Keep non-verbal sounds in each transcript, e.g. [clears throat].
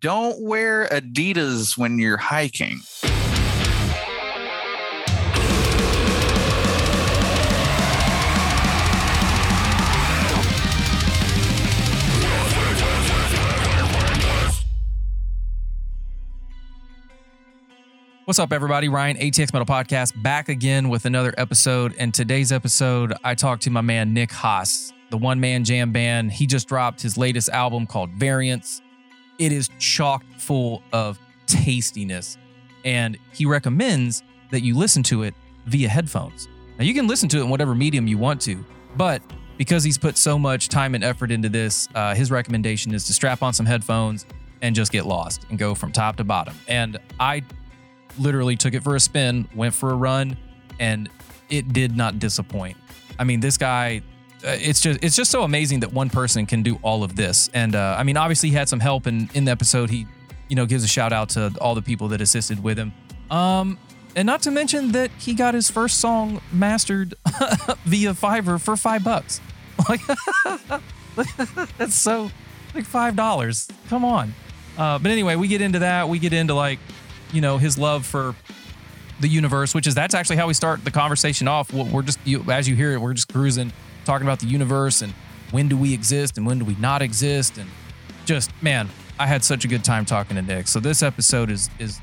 don't wear Adidas when you're hiking. What's up, everybody? Ryan, ATX Metal Podcast, back again with another episode. And today's episode, I talked to my man Nick Haas, the one man jam band. He just dropped his latest album called Variants. It is chock full of tastiness, and he recommends that you listen to it via headphones. Now, you can listen to it in whatever medium you want to, but because he's put so much time and effort into this, uh, his recommendation is to strap on some headphones and just get lost and go from top to bottom. And I literally took it for a spin, went for a run, and it did not disappoint. I mean, this guy, it's just it's just so amazing that one person can do all of this. And uh, I mean, obviously, he had some help, and in the episode, he you know gives a shout out to all the people that assisted with him. Um, and not to mention that he got his first song mastered [laughs] via Fiverr for five bucks. [laughs] Like [laughs] that's so like five dollars. Come on. Uh, but anyway, we get into that. We get into like you know his love for the universe, which is that's actually how we start the conversation off. We're just you, as you hear it, we're just cruising, talking about the universe and when do we exist and when do we not exist, and just man, I had such a good time talking to Nick. So this episode is is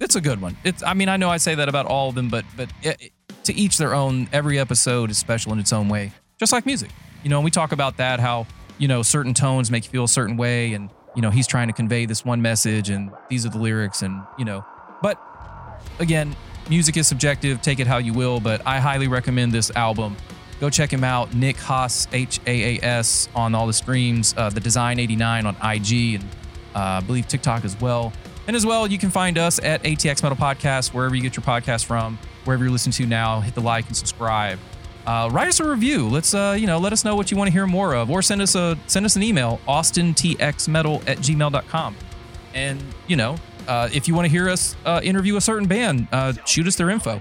it's a good one. It's I mean I know I say that about all of them, but but it, it, to each their own. Every episode is special in its own way, just like music. You know, and we talk about that how you know certain tones make you feel a certain way, and you know he's trying to convey this one message, and these are the lyrics, and you know, but again, music is subjective. Take it how you will, but I highly recommend this album. Go check him out, Nick Haas, H A A S, on all the streams. Uh, the Design 89 on IG and uh, I believe TikTok as well. And as well, you can find us at ATX Metal Podcast, wherever you get your podcast from, wherever you're listening to now. Hit the like and subscribe. Uh, write us a review. Let's uh, you know, let us know what you want to hear more of, or send us a send us an email, austintxmetal at gmail.com. And you know, uh, if you want to hear us uh, interview a certain band, shoot us their info.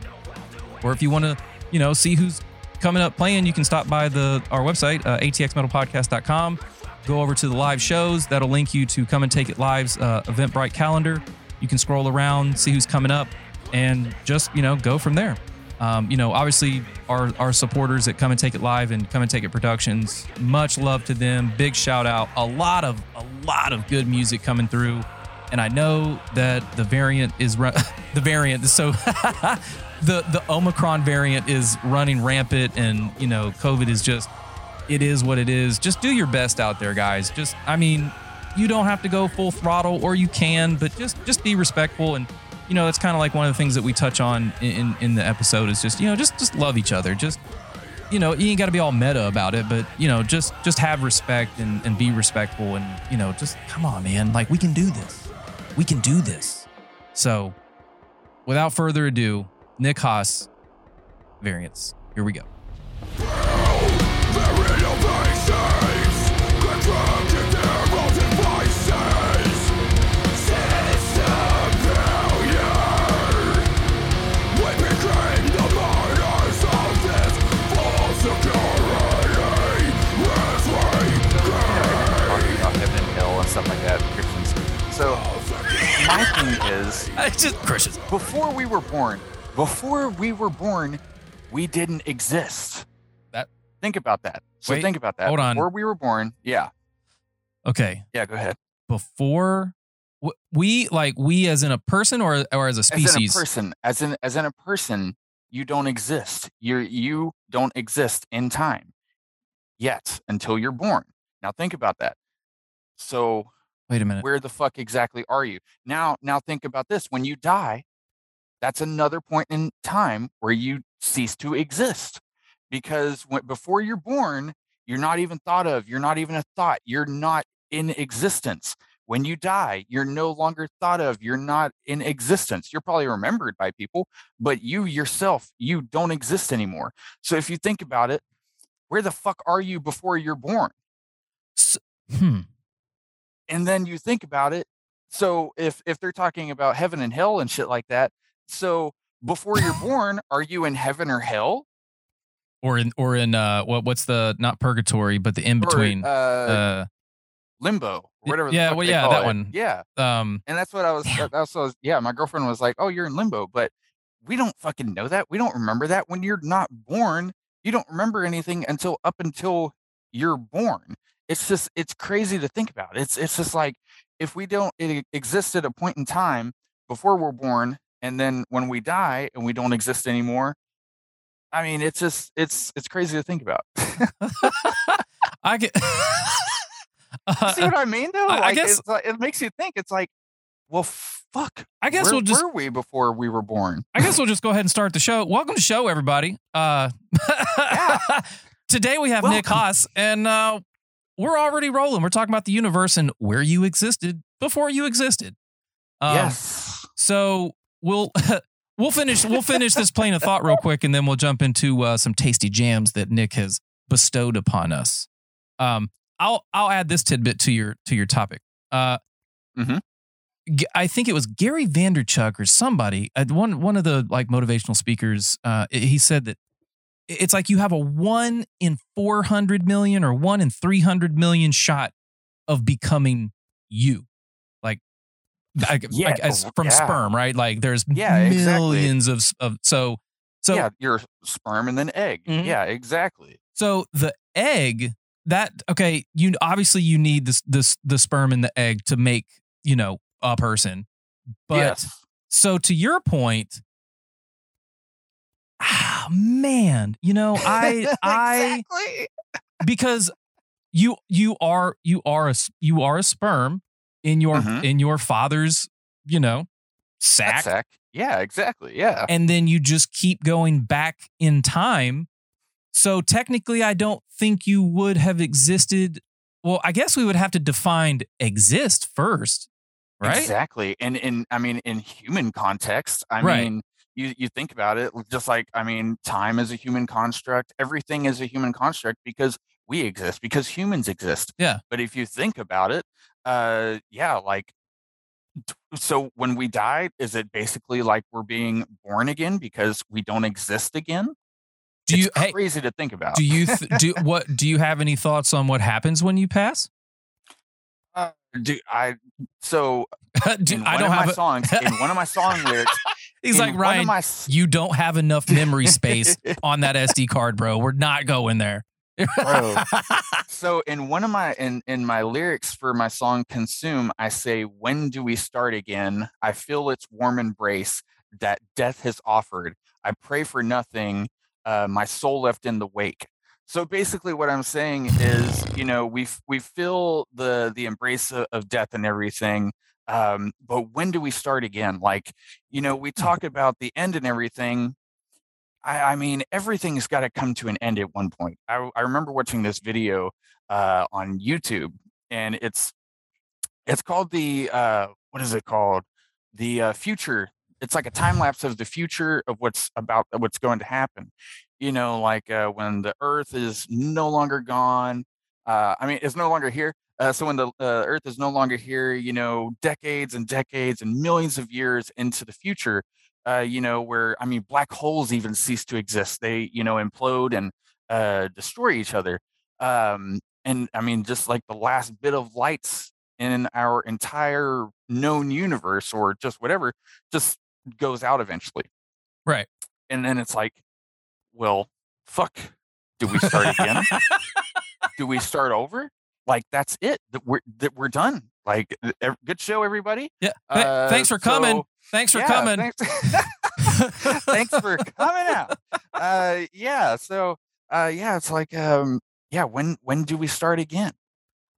Or if you want to, you know, see who's coming up playing, you can stop by the our website, uh, atxmetalpodcast.com. Go over to the live shows. That'll link you to Come and Take It Live's uh, Eventbrite calendar. You can scroll around, see who's coming up, and just you know go from there. Um, you know, obviously our our supporters at Come and Take It Live and Come and Take It Productions. Much love to them. Big shout out. A lot of a lot of good music coming through, and I know that the variant is run, [laughs] the variant. Is so [laughs] the the Omicron variant is running rampant, and you know, COVID is just it is what it is. Just do your best out there, guys. Just I mean, you don't have to go full throttle, or you can, but just just be respectful and you know that's kind of like one of the things that we touch on in in the episode is just you know just just love each other just you know you ain't got to be all meta about it but you know just just have respect and, and be respectful and you know just come on man like we can do this we can do this so without further ado nick haas variants here we go talking about heaven and hell and stuff like that. So my thing is, [laughs] I just Christians. before we were born, before we were born, we didn't exist. That- think about that. So Wait, think about that. hold on. Before we were born, yeah, okay yeah. Go ahead. before we like we as in a person or or as a As species a person, as in as in a person, you don't exist. You you don't exist in time yet until you're born. Now think about that. So wait a minute where the fuck exactly are you now now think about this when you die that's another point in time where you cease to exist because when, before you're born you're not even thought of you're not even a thought you're not in existence. When you die you're no longer thought of you're not in existence. You're probably remembered by people but you yourself you don't exist anymore. So if you think about it where the fuck are you before you're born? S- hmm. and then you think about it so if if they're talking about heaven and hell and shit like that so before you're born are you in heaven or hell or in or in uh what what's the not purgatory but the in between uh, uh limbo, whatever. yeah, well, yeah, that one. Yeah, um, and that's what I was. That, that's what I was. Yeah, my girlfriend was like, "Oh, you're in limbo," but we don't fucking know that. We don't remember that when you're not born. You don't remember anything until up until you're born. It's just it's crazy to think about. It's it's just like if we don't it exists at a point in time before we're born, and then when we die and we don't exist anymore. I mean, it's just it's it's crazy to think about. [laughs] I get. [laughs] [laughs] See what I mean, though? I- I Like, guess- it's like, it makes you think. It's like, well, fuck. I guess where we'll just were we before we were born? I guess we'll just go ahead and start the show. Welcome to show, everybody. Uh, today we have Nick Welcome. Haas, and uh, we're already rolling. We're talking about the universe and where you existed before you existed. Um, yes. So we'll [laughs] we'll finish we'll finish this plane of thought real quick, and then we'll jump into uh, some tasty jams that Nick has bestowed upon us. Um, I'll I'll add this tidbit to your to your topic. Uh, Mhm. G- I think it was Gary Vaynerchuk or somebody, uh, one one of the like motivational speakers. Uh, he said that it's like you have a one in four hundred million or one in three hundred million shot of becoming you. I, Yeah, I- from yeah. sperm, right? Like there's Yeah, exactly. millions of of so so yeah, you're sperm and then egg. Mhm. Yeah, exactly. so the egg that okay, you obviously you need this this the sperm and the egg to make you know a person, but yes. so to your point, ah man, you know I [laughs] I exactly. because you you are you are a you are a sperm in your Mhm. in your father's you know sack Sack. Yeah, exactly. Yeah. and then you just keep going back in time. So technically, I don't think you would have existed. Well, I guess we would have to define exist first, right? Exactly. And in I mean in human context, I Right. mean you you think about it just like I mean time is a human construct, everything is a human construct because we exist because humans exist. Yeah. But if you think about it, uh yeah, like so when we die is it basically like we're being born again because we don't exist again? Do it's you hey, crazy to think about. do you [laughs] th- do what? Do you have any thoughts on what happens when you pass? Uh, do I so [laughs] do, I don't have. my A, songs in one of my song lyrics [laughs] he's like Ryan. my You don't have enough memory space on that SD card, bro. We're not going there. [laughs] So in one of my in in my lyrics for my song consume i say when do we start again? I feel its warm embrace that death has offered. I pray for nothing uh, my soul left in the wake. So basically what i'm saying is you know we we feel the the embrace of, of death and everything um but when do we start again? Like you know we [laughs] talk about the end and everything I, I mean, everything's got to come to an end at one point. I, I remember watching this video uh, on YouTube, and it's it's called the uh, what is it called? The uh, future. It's like a time lapse of the future of what's about what's going to happen. You know, like uh, when the Earth is no longer gone. Uh, I mean, it's no longer here. Uh, so when the uh, Earth is no longer here, you know, decades and decades and millions of years into the future, uh, you know, where I mean, black holes even cease to exist. They, you know, implode and uh, destroy each other. Um, and I mean, just like the last bit of lights in our entire known universe, or just whatever, just goes out eventually. Right. And then it's like, well, fuck. Do we start again? [laughs] Do we start over? Like that's it. That we're that we're done. Like, good show, everybody. Yeah. Uh, thanks for coming. so- Thanks for yeah, coming. Thanks, [laughs] thanks for coming out. Uh, yeah. So, uh, yeah, it's like, um, yeah. When when do we start again?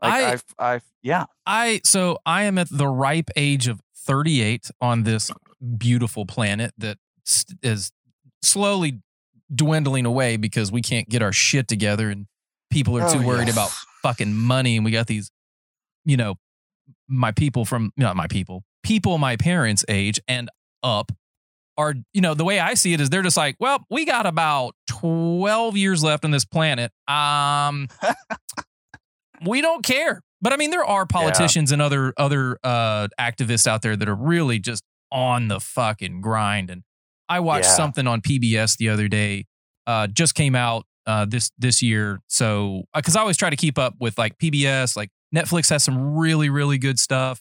Like, I- I've, I've, yeah, I so I am at the ripe age of 38 on this beautiful planet that is slowly dwindling away because we can't get our shit together and people are too Oh, worried yes. about fucking money and we got these you know my people from not my people people my parents age and up are you know the way i see it is they're just like well we got about 12 years left on this planet. Um [laughs] we don't care. But i mean there are politicians and other other uh activists out there that are really just on the fucking grind. And i watched Yeah. something on pbs the other day uh just came out uh this this year. So because i always try to keep up with like pbs like Netflix has some really, really good stuff.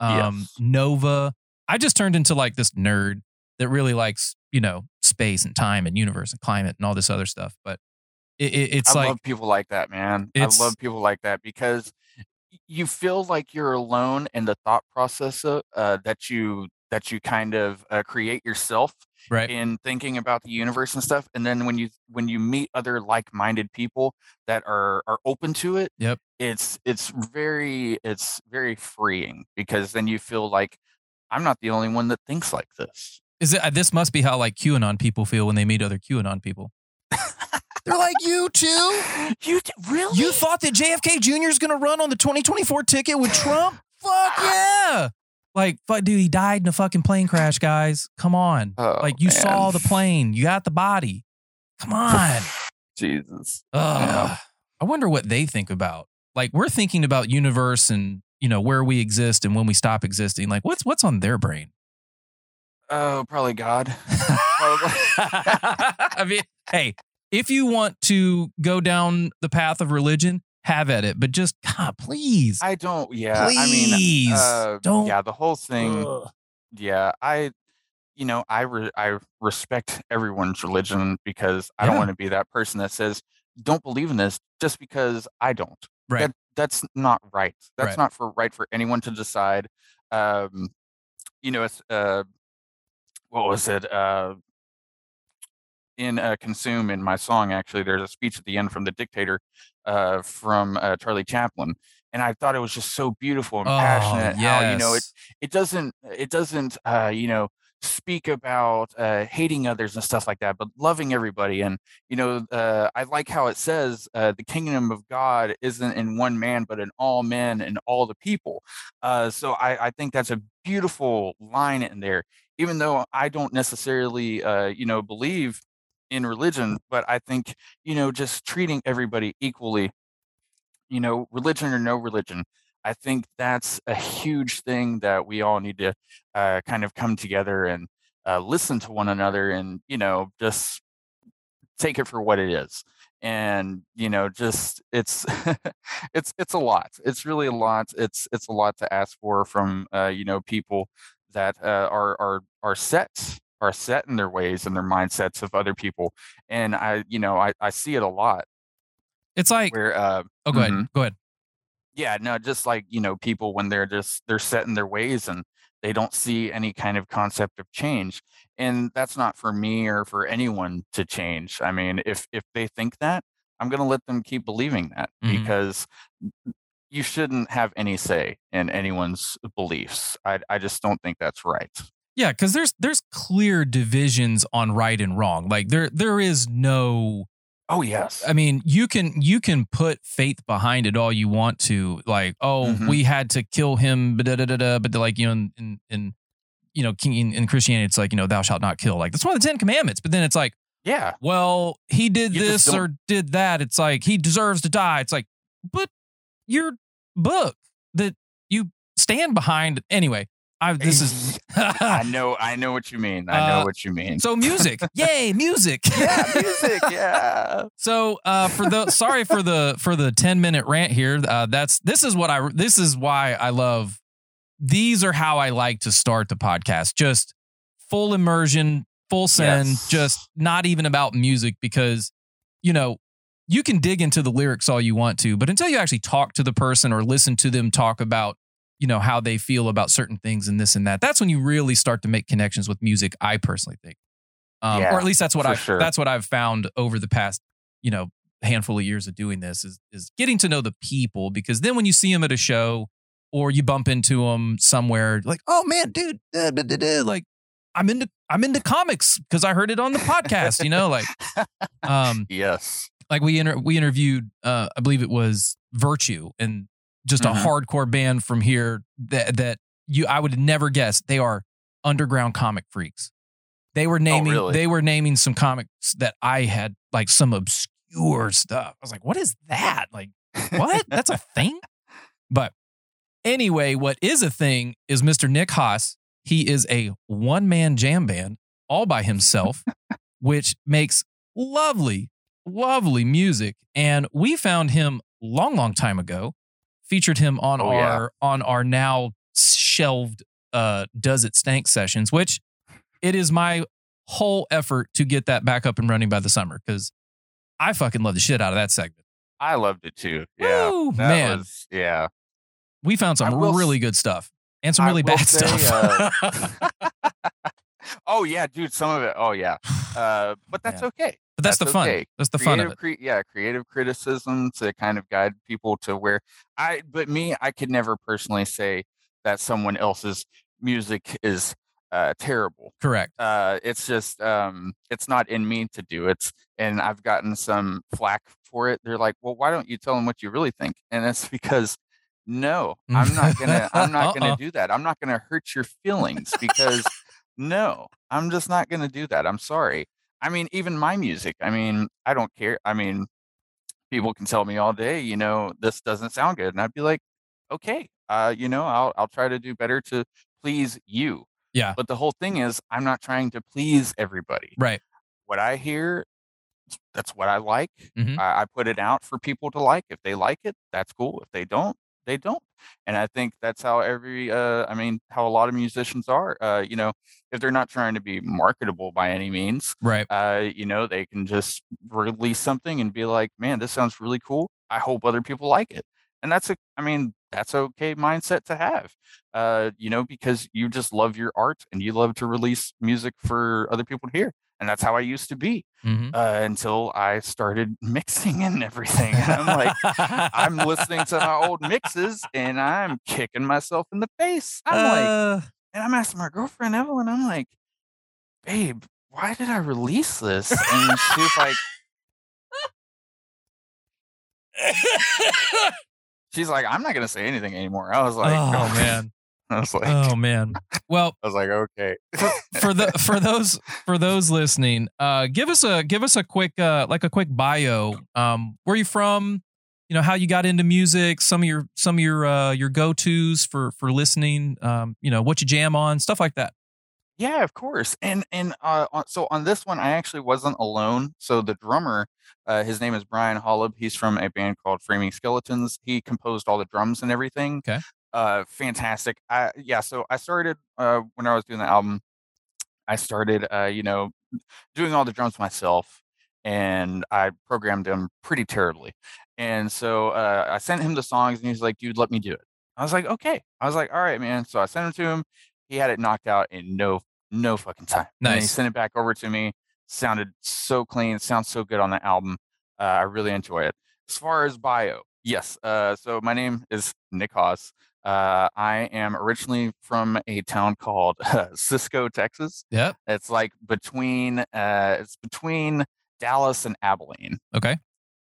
Um, Yes. Nova. I just turned into like this nerd that really likes, you know, space and time and universe and climate and all this other stuff. But it, it, it's I like, love people like that, man. I love people like that because you feel like you're alone in the thought process of, uh, that you that you kind of uh, create yourself right. in thinking about the universe and stuff. And then when you when you meet other like-minded people that are are open to it, Yep. it's it's very it's very freeing because then you feel like I'm not the only one that thinks like this. Is it? uh, This must be how like QAnon people feel when they meet other QAnon people. They're like, you too? [laughs] You d- really? You thought that JFK Jr. is going to run on the 2024 ticket with Trump? Fuck [laughs] yeah. Like, fuck, dude, he died in a fucking plane crash, guys. Come on. Oh, like, you saw the plane, you got the body. Come on. [laughs] Jesus. Ugh. I wonder what they think about. Like, we're thinking about universe and, you know, where we exist and when we stop existing. Like, what's what's on their brain? Oh, probably God. [laughs] Probably. I mean, hey, if you want to go down the path of religion, have at it. But just, God, please. I don't. Yeah. I Please mean, uh, don't. Yeah, the whole thing. Ugh. Yeah, I. You know, I re- I respect everyone's religion because I don't want to be that person that says don't believe in this just because I don't. Right. That that's not right. That's Right. not for right for anyone to decide. Um, you know, it's uh, what was it? Uh, in uh, "Consume" in my song, actually, there's a speech at the end from the dictator, uh, from uh, Charlie Chaplin, and I thought it was just so beautiful and Oh, passionate. How you know it it doesn't it doesn't uh, you know speak about uh, hating others and stuff like that, but loving everybody. And you know, uh, I like how it says uh, the kingdom of God isn't in one man, but in all men and all the people. Uh, so I, I think that's a beautiful line in there. Even though I don't necessarily, uh, you know, believe in religion, but I think you know, just treating everybody equally you know, religion or no religion. I think that's a huge thing that we all need to uh, kind of come together and uh, listen to one another and, you know, just take it for what it is. And, you know, just it's [laughs] it's it's a lot. It's really a lot. It's it's a lot to ask for from uh, you know, people that uh, are are are set are set in their ways and their mindsets of other people. And I, you know, I, I see it a lot It's like, where uh oh, go mhm. ahead. Go ahead. yeah no just like you know people when they're just they're set in their ways and they don't see any kind of concept of change and that's not for me or for anyone to change i mean if if they think that i'm going to let them keep believing that Mhm. because you shouldn't have any say in anyone's beliefs i i just don't think that's right Yeah, because there's there's clear divisions on right and wrong. Like there there is no oh yes I mean, you can you can put faith behind it all you want to, like, oh, Mhm. we had to kill him, but da, da, da, da, but like you know, in, in, in you know, in, in Christianity, it's like you know, thou shalt not kill. Like that's one of the Ten Commandments. But then it's like, yeah well, he did You this or did that. It's like he deserves to die. It's like, but your book that you stand behind anyway. I this is [laughs] i know i know what you mean i know Uh, what you mean so music, [laughs] yay, music. yeah [laughs] music yeah So uh, for the sorry for the for the ten minute rant here. Uh, that's this is what I this is why I love. These are how I like to start the podcast. Just full immersion, full send. Yes. Just not even about music because you know you can dig into the lyrics all you want to, but until you actually talk to the person or listen to them talk about you know how they feel about certain things and this and that, that's when you really start to make connections with music. I personally think, um, Yeah, or at least that's what I sure. that's what I've found over the past you know handful of years of doing this is is getting to know the people because then when you see them at a show or you bump into them somewhere like oh man dude da, da, da," like I'm into I'm into comics because I heard it on the podcast you know like um [laughs] yes like we inter- we interviewed uh I believe it was Virtue and just Mhm. a hardcore band from here that that you I would never guess they are underground comic freaks. They were naming really? they were naming some comics that I had like some obscure stuff. I was like, what is that? Like what? That's a [laughs] thing? But anyway, what is a thing is Mr. Nick Haas. He is a one man jam band all by himself, which makes lovely, lovely music. And we found him long, long time ago featured him on Oh, yeah. our on our now shelved uh Does It Stank sessions, which it is my whole effort to get that back up and running by the summer because I fucking love the shit out of that segment. I loved it too. Yeah. Woo, man. was- yeah. We found some will really good stuff and some really bad say, stuff. uh, [laughs] [laughs] oh yeah, dude. Some of it. Oh yeah. [sighs] Uh, but that's Man. okay. But that's, the that's fun. okay. That's the fun of creative, it. cre- yeah, creative criticism to kind of guide people to where I. But me, I could never personally say that someone else's music is uh, terrible. Correct. Uh, it's just um, it's not in me to do it, and I've gotten some flack for it. They're like, "Well, why don't you tell them what you really think?" And it's because. No, I'm not gonna. [laughs] I'm not gonna do that. I'm not gonna hurt your feelings because no, I'm just not gonna do that. I'm sorry. I mean, even my music. I mean, I don't care. I mean, people can tell me all day, you know, this doesn't sound good, and I'd be like, okay, uh, you know, I'll I'll try to do better to please you. Yeah. But the whole thing is, I'm not trying to please everybody. Right. What I hear, that's what I like. Mhm. I, I put it out for people to like. If they like it, that's cool. If they don't, they don't. And I think that's how every, uh, I mean, how a lot of musicians are. Uh, you know, if they're not trying to be marketable by any means, Right. uh, you know, they can just release something and be like, man, this sounds really cool. I hope other people like it. And that's a, I mean, that's okay mindset to have, uh, you know, because you just love your art and you love to release music for other people to hear. And that's how I used to be Mhm. uh, until I started [laughs] mixing and everything. And I'm like, I'm listening to my old mixes and I'm kicking myself in the face. I'm like, Uh, and I'm asking my girlfriend Evelyn, I'm like, babe, why did I release this? And she was like, [laughs] she's like, I'm not gonna say anything anymore. I was like, oh man. [laughs] I was like, Oh man. Well, I was like, okay. for the [laughs] for those for those listening, uh, give us a give us a quick uh like a quick bio. Um, where you from? You know how you got into music. Some of your some of your uh your go tos for for listening. Um, you know what you jam on, stuff like that. Yeah, of course. And and uh, on, so on this one, I actually wasn't alone. So the drummer, uh, his name is Brian Hollub. He's from a band called Framing Skeletons. He composed all the drums and everything. Okay. Uh, fantastic. I yeah. So I started uh, when I was doing the album. I started, uh, you know, doing all the drums myself, and I programmed them pretty terribly. And so uh, I sent him the songs, and he's like, "Dude, let me do it." I was like, "Okay." I was like, "All right, man." So I sent it to him. He had it knocked out in no no fucking time. And he sent it back over to me. Sounded so clean. Sounds so good on the album. Uh, I really enjoy it. As far as bio, yes. Uh, so my name is Nick Haas. Uh, I am originally from a town called [laughs] Cisco, Texas. Yeah, It's like between uh, it's between Dallas and Abilene. Okay.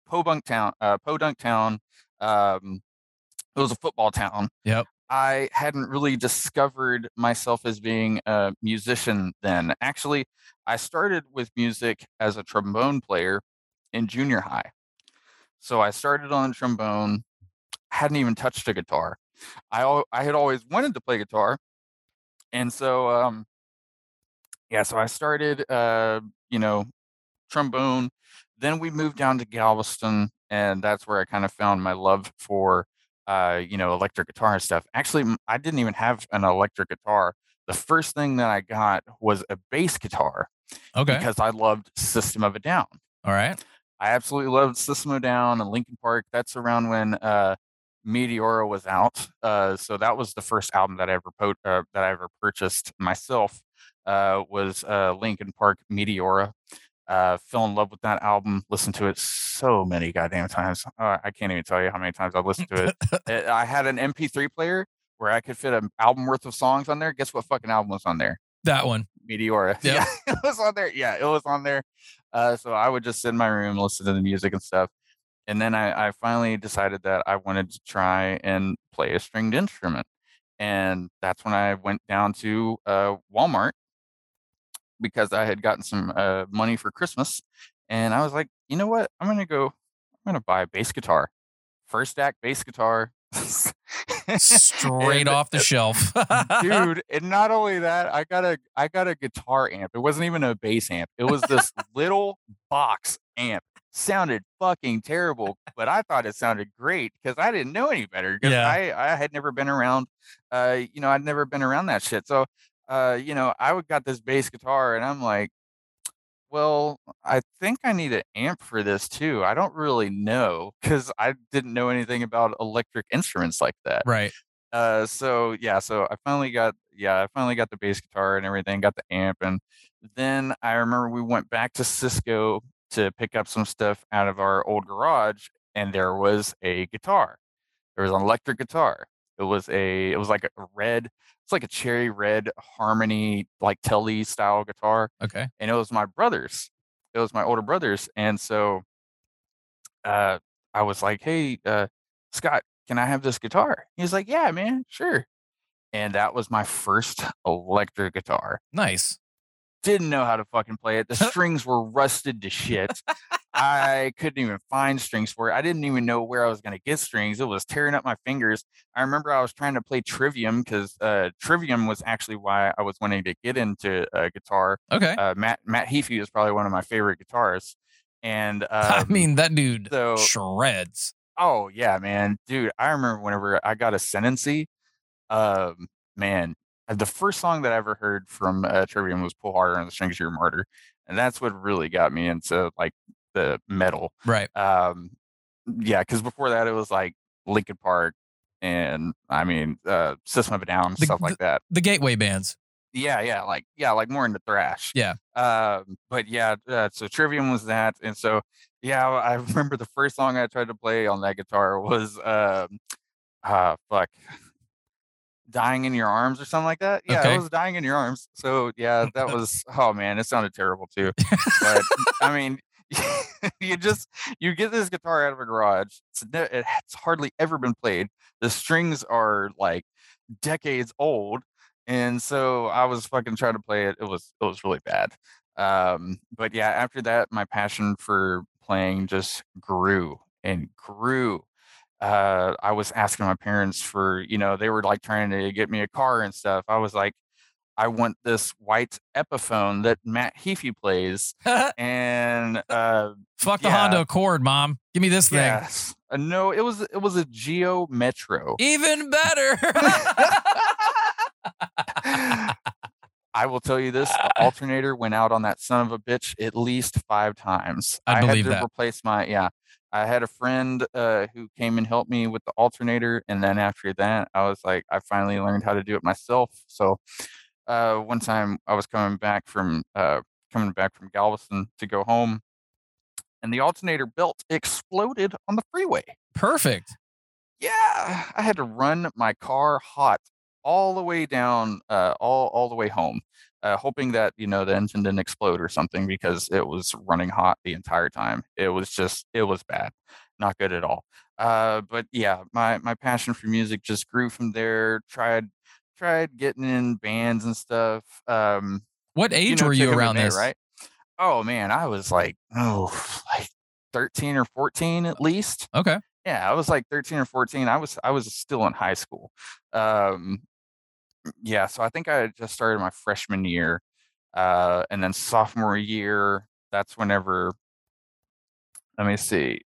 Podunk town, uh, Podunk town. Um, it was a football town. Yep. I hadn't really discovered myself as being a musician then. Actually, I started with music as a trombone player in junior high. So I started on trombone, hadn't even touched a guitar. I I had always wanted to play guitar, and so um, yeah, so I started uh, you know trombone. Then we moved down to Galveston, and that's where I kind of found my love for uh, you know, electric guitar and stuff. Actually, I didn't even have an electric guitar. The first thing that I got was a bass guitar Okay. because I loved System of a Down. All right. I absolutely loved System of a Down and Linkin Park. That's around when uh, Meteora was out. Uh, so that was the first album that I ever po- uh, that I ever purchased myself. Uh, was uh, Linkin Park Meteora. Uh, fell in love with that album. Listened to it so many goddamn times. Uh, I can't even tell you how many times I've listened to it. Uh, [laughs] I had an MP3 player where I could fit an album worth of songs on there. Guess what fucking album was on there? That one. Meteora. [laughs] Yep. Yeah, it was on there. Yeah, it was on there. Uh, so I would just sit in my room, listen to the music and stuff. And then I, I finally decided that I wanted to try and play a stringed instrument. And that's when I went down to uh, Walmart because I had gotten some uh, money for Christmas. And I was like, you know what? I'm going to go, I'm going to buy a bass guitar. First act bass guitar. [laughs] Straight And- off the shelf. [laughs] dude and not only that i got a i got a guitar amp it wasn't even a bass amp it was this little box amp sounded fucking terrible, but I thought it sounded great because I didn't know any better. Yeah. I, I had never been around, uh, you know, I'd never been around that shit. So, uh, you know, I would got this bass guitar, and I'm like, well, I think I need an amp for this too. I don't really know because I didn't know anything about electric instruments like that. Right. Uh, so yeah, so I finally got yeah, I finally got the bass guitar and everything, got the amp, and then I remember we went back to Cisco to pick up some stuff out of our old garage, and there was a guitar. There was an electric guitar. It was a it was like a red, it's like a cherry red harmony, like Telly style guitar Okay. and it was my brothers. It was my older brothers, and so uh, I was like, "Hey, uh, Scott, can I have this guitar?" He's like, "Yeah, man, sure." And that was my first electric guitar. Nice. Didn't know how to fucking play it. The [laughs] strings were rusted to shit. I couldn't even find strings for it. I didn't even know where I was going to get strings. It was tearing up my fingers. I remember I was trying to play Trivium because uh, Trivium was actually why I was wanting to get into uh, guitar Okay. uh, Matt Matt Heafy is probably one of my favorite guitarists. And [laughs] I um, mean, that dude so shreds. oh yeah, man, dude, I remember whenever I got Ascendancy, um, man, the first song that I ever heard from uh, Trivium was "Pull Harder on the Strings, You're a Martyr," and that's what really got me into like the metal. Right. Um, yeah, because before that it was like Linkin Park and I mean uh, System of a Down The- stuff like that. The gateway bands. Yeah, yeah, like yeah, like more into thrash. Yeah. Um, but yeah, uh, so Trivium was that, and so yeah, I [laughs] remember the first song I tried to play on that guitar was um, uh, fuck, "Dying in Your Arms" or something like that. Yeah, Okay. it was "Dying in Your Arms." So yeah, that [laughs] was oh man, it sounded terrible too. But [laughs] I mean, [laughs] you just you get this guitar out of a garage. It's, it's hardly ever been played. The strings are like decades old, and so I was fucking trying to play it. It was it was really bad. Um, but yeah, after that, my passion for playing just grew and grew. Uh, I was asking my parents for, you know, they were like trying to get me a car and stuff. I was like, I want this white Epiphone that Matt Heafy plays, [laughs] and uh, Fuck the Yeah. Honda Accord, mom. Give me this thing. yes, uh, no, it was it was a Geo Metro. Even better. [laughs] [laughs] I will tell you this: the [laughs] alternator went out on that son of a bitch at least five times. I believe had to that. replace my yeah. I had a friend uh, who came and helped me with the alternator, and then after that, I was like, I finally learned how to do it myself. So, uh, one time I was coming back from uh, coming back from Galveston to go home, and the alternator belt exploded on the freeway. Perfect. Yeah, I had to run my car hot all the way down, uh, all all the way home, uh, hoping that you know the engine didn't explode or something because it was running hot the entire time. It was just, it was bad, not good at all. Uh, but yeah, my my passion for music just grew from there. Tried tried getting in bands and stuff. Um, What age know, were you around this? right? Oh man, I was like, oh, like thirteen or fourteen at least Okay. Yeah i was like 13 or 14 i was i was still in high school um yeah so i think i just started my freshman year uh and then sophomore year that's whenever let me see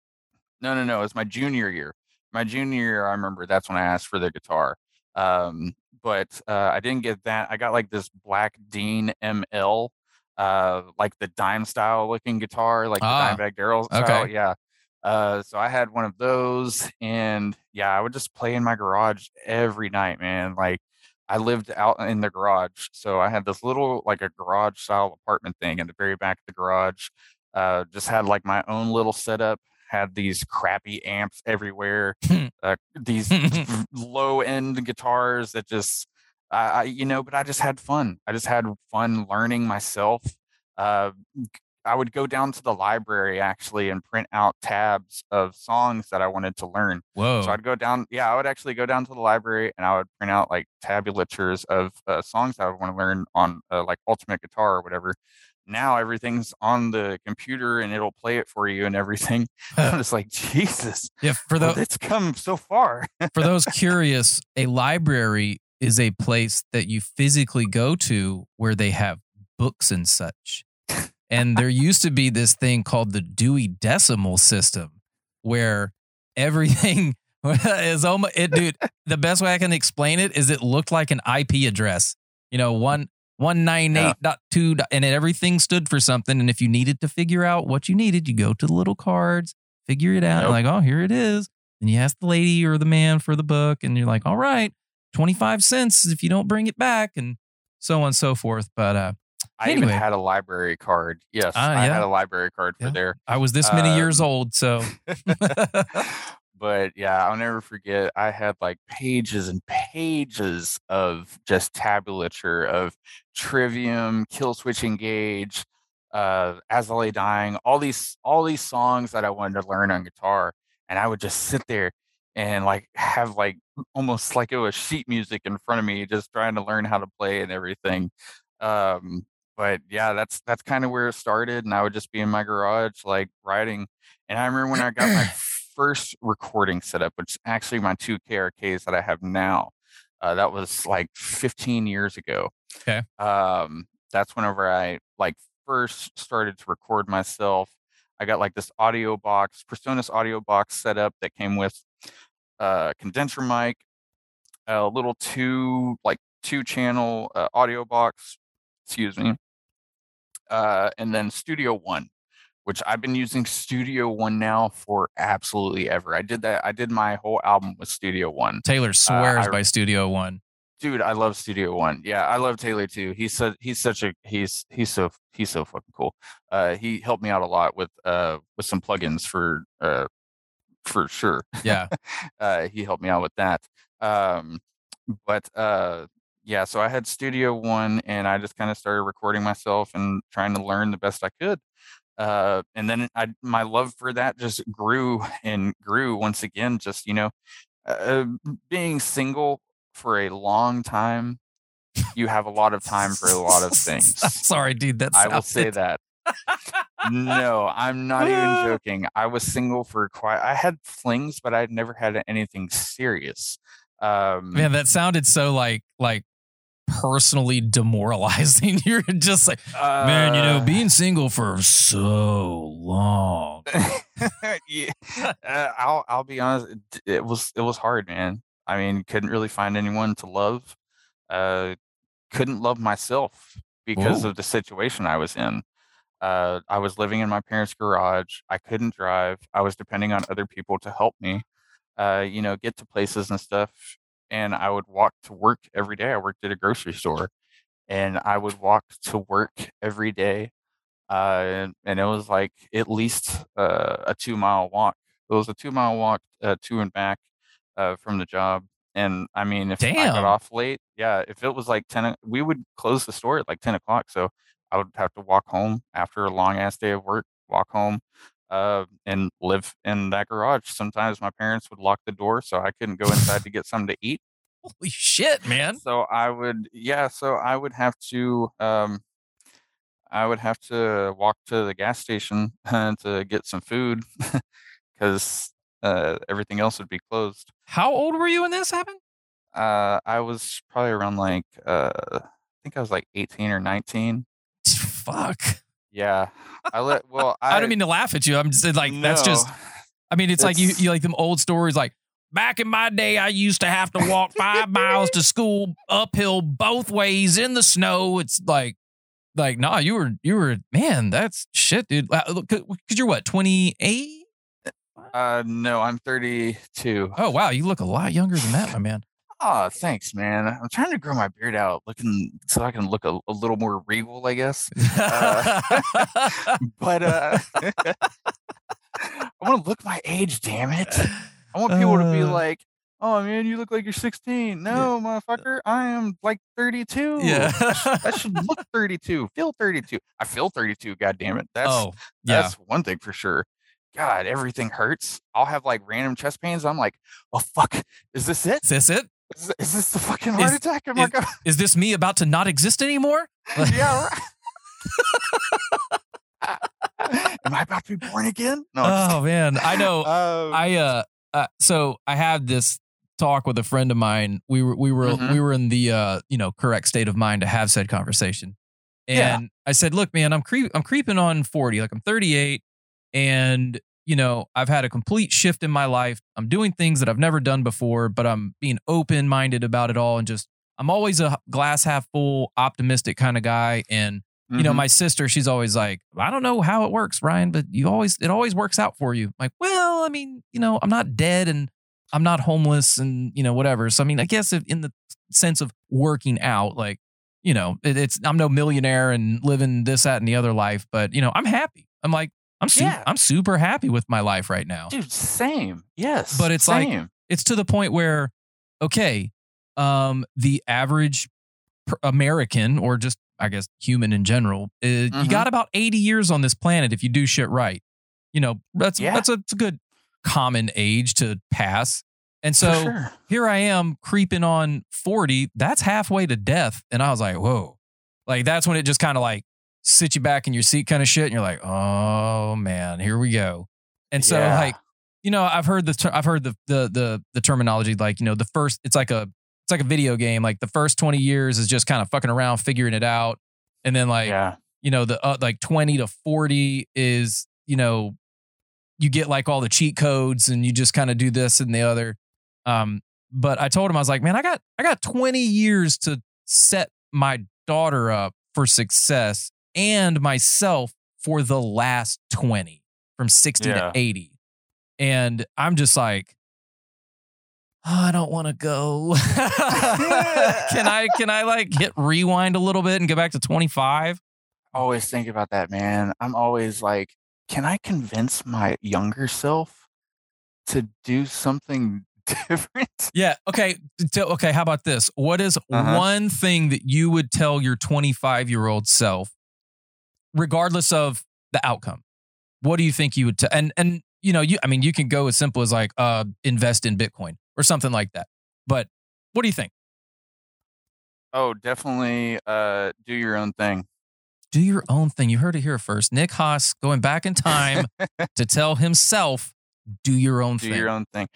no no no it's my junior year my junior year i remember that's when i asked for the guitar um but uh i didn't get that i got like this black dean ml uh like the dime style looking guitar like Ah, the Dimebag Darrell style okay. yeah uh, so I had one of those, and yeah, I would just play in my garage every night, man. Like I lived out in the garage, so I had this little like a garage style apartment thing in the very back of the garage. Uh, just had like my own little setup. Had these crappy amps everywhere. [laughs] uh, these low end guitars that just, I, I, you know, but I just had fun. I just had fun learning myself. Uh, I would go down to the library actually and print out tabs of songs that I wanted to learn. Whoa. So I'd go down, yeah, I would actually go down to the library and I would print out like tabulatures of uh, songs I would want to learn on uh, like Ultimate Guitar or whatever. Now everything's on the computer and it'll play it for you and everything. [laughs] I'm [laughs] just like, Jesus, yeah, for well, it's come so far. for those [laughs] curious, a library is a place that you physically go to where they have books and such. And there used to be this thing called the Dewey Decimal System, where everything [laughs] is almost it, dude. The best way I can explain it is it looked like an IP address. You know, one one nine eight dot two, and everything stood for something. And if you needed to figure out what you needed, you go to the little cards, figure it out. Like, oh, here it is. And you ask the lady or the man for the book, and you're like, all right, twenty five cents if you don't bring it back, and so on and so forth. But uh, I Anyway. even had a library card. Yes, Ah, I had a library card for Yeah. there. I was this many years Um, old, so [laughs] but yeah, I'll never forget. I had like pages and pages of just tabulature of Trivium, Killswitch Engage, uh, As I Lay Dying, all these all these songs that I wanted to learn on guitar, and I would just sit there and like have like almost like it was sheet music in front of me, just trying to learn how to play and everything. Um, but yeah, that's that's kind of where it started, and I would just be in my garage like writing. And I remember when I got my [clears throat] first recording setup, which is actually my two KRKs that I have now. Uh, that was like 15 years ago. Okay. Um, that's whenever I like first started to record myself. I got like this audio box, Presonus audio box setup that came with a condenser mic, a little two like two channel uh, audio box, excuse me, uh, and then Studio One, which I've been using Studio One now for absolutely ever. I did that. I did my whole album with Studio One. Taylor swears I- by Studio One. Dude, I love Studio One. Yeah, I love Taylor too. He's so he's such a he's he's so he's so fucking cool. Uh, he helped me out a lot with uh with some plugins for uh for sure. Yeah. [laughs] uh, he helped me out with that. Um, but uh, yeah, so I had Studio One, and I just kind of started recording myself and trying to learn the best I could. Uh, and then I, my love for that just grew [laughs] and grew once again. Just you know, uh, being single for a long time, you have a lot of time for a lot of things. [laughs] Sorry, dude. That's I will say that. no, I'm not even [laughs] joking. I was single for quite. I had flings, but I'd never had anything serious. Um, Man, that sounded so like like personally demoralizing. [laughs] You're just like, man, you know, uh, being single for so long. [laughs] yeah, uh, I'll I'll be honest. It, it was it was hard, man. I mean, couldn't really find anyone to love. Uh, couldn't love myself because Ooh. of the situation I was in. Uh, I was living in my parents' garage. I couldn't drive. I was depending on other people to help me, uh, you know, get to places and stuff. And I would walk to work every day. I worked at a grocery store, and I would walk to work every day. Uh, and, and it was like at least uh, a two mile walk. It was a two mile walk uh, to and back uh, from the job. And I mean, if I Damn. got off late, yeah, if it was like 10, we would close the store at like 10 o'clock. So I would have to walk home after a long ass day of work, walk home uh, and live in that garage. Sometimes my parents would lock the door so I couldn't go inside to get something to eat. [laughs] Holy shit, man. So I would, yeah, so I would have to, um, I would have to walk to the gas station [laughs] to get some food [laughs] because uh, everything else would be closed. How old were you when this happened? Uh, I was probably around like, uh, I think I was like 18 or 19. Fuck. Yeah. [laughs] I let, well, I, I, don't mean to laugh at you. I'm just like that's just. I mean, it's, like you, you like them old stories like back in my day, I used to have to walk five miles to school uphill both ways in the snow. It's like, like, nah, you were, you were, man, that's shit, dude. Uh, look, Cause you're what, 28? Uh, no, I'm 32. Oh, wow. You look a lot younger than that, my man. Oh, thanks, man. I'm trying to grow my beard out, looking so I can look a, a little more regal, I guess. Uh, [laughs] But uh, I want to look my age. Damn it! I want people to be Uh. like, "Oh man, you look like you're 16." No, motherfucker, I am like 32. yeah. I, sh- I should look [laughs] 32, feel 32. I feel 32. God damn it. That's oh, yeah. that's one thing for sure. God, everything hurts. I'll have like random chest pains. I'm like, oh fuck, is this it? Is this it? Is, is this the fucking heart Is- attack? Am I is-? [laughs] Is this me about to not exist anymore? [laughs] yeah. [laughs] Right. Am I about to be born again? No. I'm oh man, I know. Um, I uh, uh so I had this talk with a friend of mine. We were we were Mhm. we were in the uh, you know, correct state of mind to have said conversation. And Yeah. I said, "Look, man, I'm creep I'm creeping on 40. Like I'm 38 and you know, I've had a complete shift in my life. I'm doing things that I've never done before, but I'm being open-minded about it all and just I'm always a glass half full, optimistic kind of guy and you know, Mhm. my sister, she's always like, I don't know how it works, Ryan, but you always, it always works out for you. I'm like, well, I mean, you know, I'm not dead and I'm not homeless and, you know, whatever. So, I mean, I guess if in the sense of working out, like, you know, it, it's, I'm no millionaire and living this, that, and the other life, but, you know, I'm happy. I'm like, I'm, su- Yeah. I'm super happy with my life right now. dude, same. Yes, But it's like- It's to the point where, okay, um, the average American or just I guess human in general, uh, you Mhm. got about 80 years on this planet if you do shit right. You know, that's Yeah. that's a, it's a good common age to pass. And so sure. here I am creeping on 40. That's halfway to death. And I was like, whoa. Like that's when it just kind of like sits you back in your seat kind of shit. And you're like, oh man, here we go. And so Yeah. like, you know, I've heard the ter- I've heard the the the the terminology like, you know, the first it's like a it's like a video game. Like the first 20 years is just kind of fucking around, figuring it out. And then like yeah, you know the uh, like 20 to 40 is you know you get like all the cheat codes and you just kind of do this and the other um but i told him i was like man i got i got 20 years to set my daughter up for success and myself for the last 20 from 60 Yeah. to 80 and i'm just like "Oh, I don't want to go. [laughs] can I can I like hit rewind a little bit and go back to 25? always think about that, man. I'm always like, can I convince my younger self to do something [laughs] different? Yeah. Okay. okay. How about this? What is Uh-huh. one thing that you would tell your 25 year old self, regardless of the outcome? What do you think you would tell? And and you know, you I mean, you can go as simple as like uh invest in Bitcoin or something like that. But what do you think? Oh, definitely uh do your own thing. Do your own thing. You heard it here first. Nick Haas going back in time [laughs] to tell himself, do your own do thing. Do your own thing.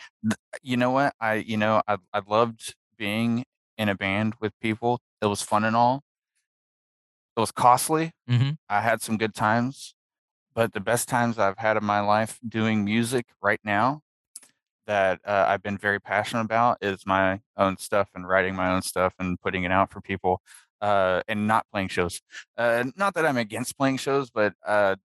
You know what? I you know, I I loved being in a band with people. It was fun and all. It was costly. Mhm. I had some good times, but the best times I've had in my life doing music right now that uh, I've been very passionate about is my own stuff and writing my own stuff and putting it out for people uh, and not playing shows. Uh, not that I'm against playing shows, but uh,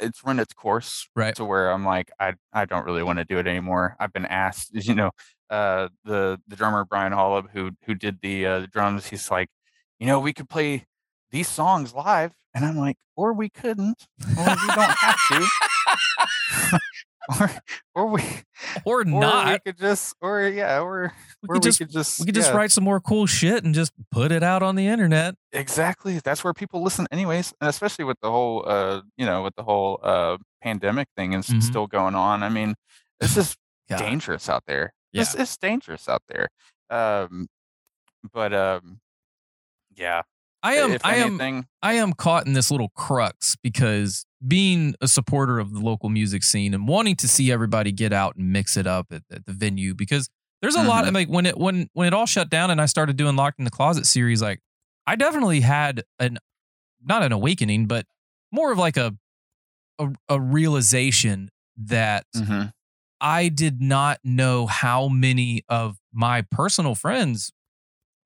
it's run its course Right. to where I'm like, I, I don't really want to do it anymore. I've been asked, [laughs] you know, uh, the the drummer Brian Holub who who did the uh, the drums, he's like, you know, we could play these songs live, and I'm like, or we couldn't, or we don't have to, [laughs] [laughs] or or we Or or we could just, or yeah, or We or could we just could just, we could just yeah, write some more cool shit and just put it out on the internet. exactly. That's where people listen, anyways, and especially with the whole, uh, you know, with the whole uh pandemic thing is Mhm. still going on. I mean, this is dangerous out there. Yeah. It's, it's dangerous out there. Um, but um, yeah. I am I am I am caught in this little crux because being a supporter of the local music scene and wanting to see everybody get out and mix it up at, at the venue because there's a lot Mhm. of like when it when when it all shut down and I started doing Locked in the Closet series, like I definitely had an not an awakening, but more of like a a, a realization that Mhm. I did not know how many of my personal friends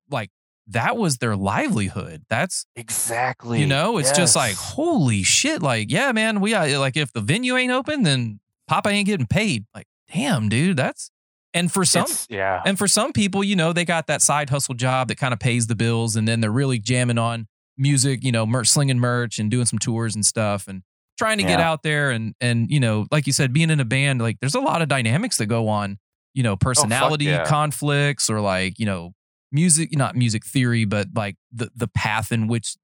like that was their livelihood. That's exactly. you know, it's just like, holy shit. Like, yeah, man, we got like if the venue ain't open, then Papa ain't getting paid. Like, damn, dude, that's and for some It's- yeah. and for some people, you know, they got that side hustle job that kind of pays the bills, and then they're really jamming on music, you know, merch, slinging merch and doing some tours and stuff, and trying to get out there and and you know, like you said, being in a band, like there's a lot of dynamics that go on, you know, oh, personality Oh, yeah. conflicts or like you know, music, not music theory, but like the the path in which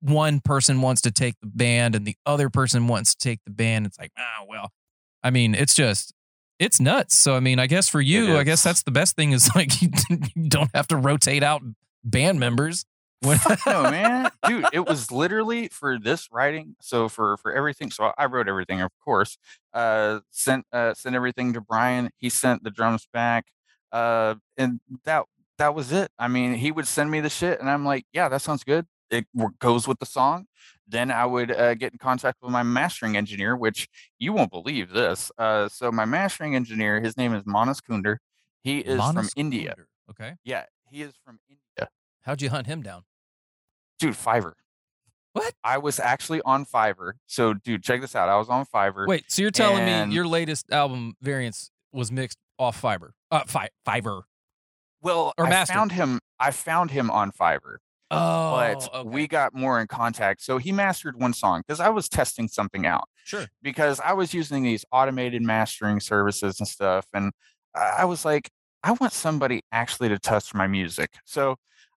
one person wants to take the band and the other person wants to take the band. It's like, ah, well, I mean, it's just it's nuts. So I mean, I guess for you, I guess that's the best thing is [laughs] like you don't have to rotate out band members. When- no, [laughs] man, dude. It was literally for this writing. So for for everything. So I wrote everything, of course. Uh, sent uh sent everything to Brian. He sent the drums back. Uh, and that that was it. I mean, he would send me the shit, and I'm like, yeah, that sounds good. it goes with the song. Then I would uh, get in contact with my mastering engineer, which you won't believe this. Uh, so my mastering engineer, his name is Manas Kunder. He is from Manas India. Okay. Yeah, he is from India. How'd you hunt him down? Dude, Fiverr. What? I was actually on Fiverr. So, dude, check this out. I was on Fiverr. Wait, so you're telling And- me your latest album variance was mixed off Fiverr? Uh, fi- Fiverr. Well, or I mastered. found him. I found him on Fiverr, Oh, but we got more in contact. So he mastered one song because I was testing something out. sure. because I was using these automated mastering services and stuff. And I was like, I want somebody actually to touch my music. So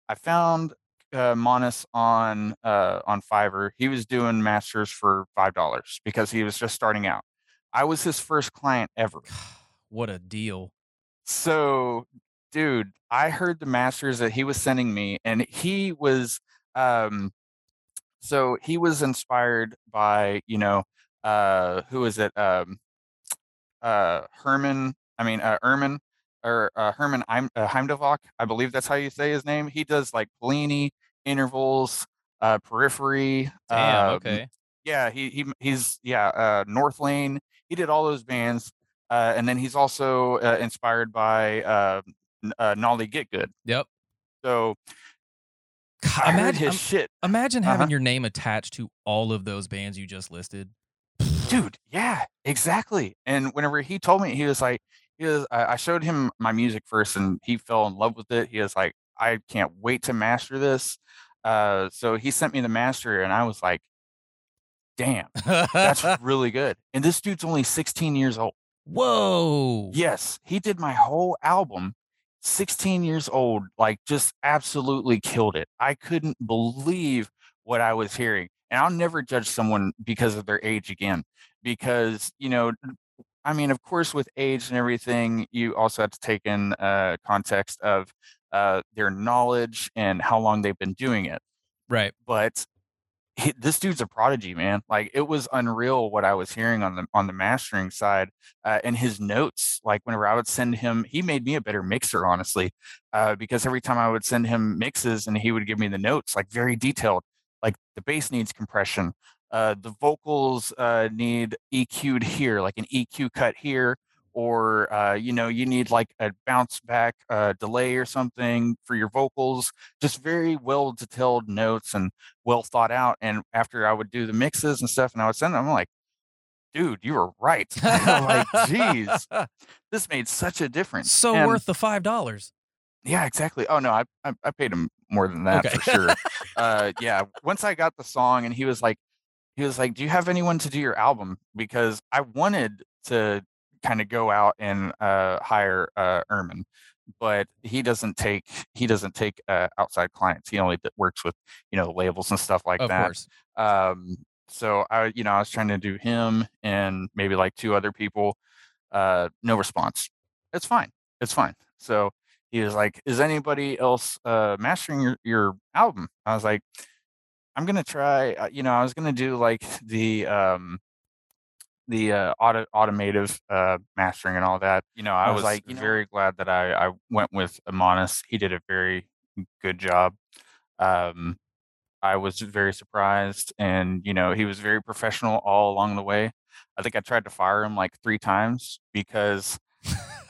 I found uh, Monas on uh, on Fiverr. He was doing masters for five dollars because he was just starting out. I was his first client ever. [sighs] What a deal. So, dude, I heard the masters that he was sending me, and he was, um, so he was inspired by, you know, uh, who is it? Um, uh, Herman, I mean, uh, Ermin or uh, Herman uh, Hamidovic, I believe that's how you say his name. He does like Plini, intervals, uh, periphery. Damn. um, okay. yeah, he he he's yeah, uh, Northlane. He did all those bands, uh, and then he's also uh, inspired by uh, Nolly Getgood. Yep. So God, imagine, his shit, imagine having Uh-huh. your name attached to all of those bands you just listed. dude. Yeah, exactly. And whenever he told me, he was like, he was. I I showed him my music first, and he fell in love with it. He was like, I can't wait to master this. Uh, so he sent me the master, and I was like, damn, that's [laughs] really good. And this dude's only 16 years old. Whoa. Yes, he did my whole album. 16 years old, like just absolutely killed it. I couldn't believe what I was hearing. And I'll never judge someone because of their age again, because, you know, I mean, of course, with age and everything, you also have to take in uh, context of uh, their knowledge and how long they've been doing it Right. but he, this dude's a prodigy, man. Like it was unreal what I was hearing on the on the mastering side, uh, and his notes. Like whenever I would send him, he made me a better mixer, honestly, uh, because every time I would send him mixes and he would give me the notes, like very detailed. Like the bass needs compression, uh, the vocals uh, need EQ'd here, like an EQ cut here, or uh, you know you need like a bounce back uh, delay or something for your vocals. Just very well detailed notes and well thought out. And after I would do the mixes and stuff, and I would send them, I'm like, dude, you were right. [laughs] I'm like, geez, [laughs] this made such a difference. so And- worth the five dollars. yeah, exactly. Oh no, I I, I paid him more than that Okay. for sure. uh, yeah, once I got the song, and he was like, he was like, "Do you have anyone to do your album?" Because I wanted to kind of go out and uh, hire uh, Ermin, but he doesn't take he doesn't take uh, outside clients. He only works with you know labels and stuff like of that. course. Um, so I, you know, I was trying to do him and maybe like two other people. Uh, no response. It's fine. It's fine. So he was like, "Is anybody else uh, mastering your your album?" I was like, "I'm gonna try." Uh, you know, I was gonna do like the um the uh, auto automative uh, mastering and all that. You know, I I was was, like you know- very glad that I I went with Amonis. He did a very good job. Um, I was very surprised, and you know, he was very professional all along the way. I think I tried to fire him like three times because,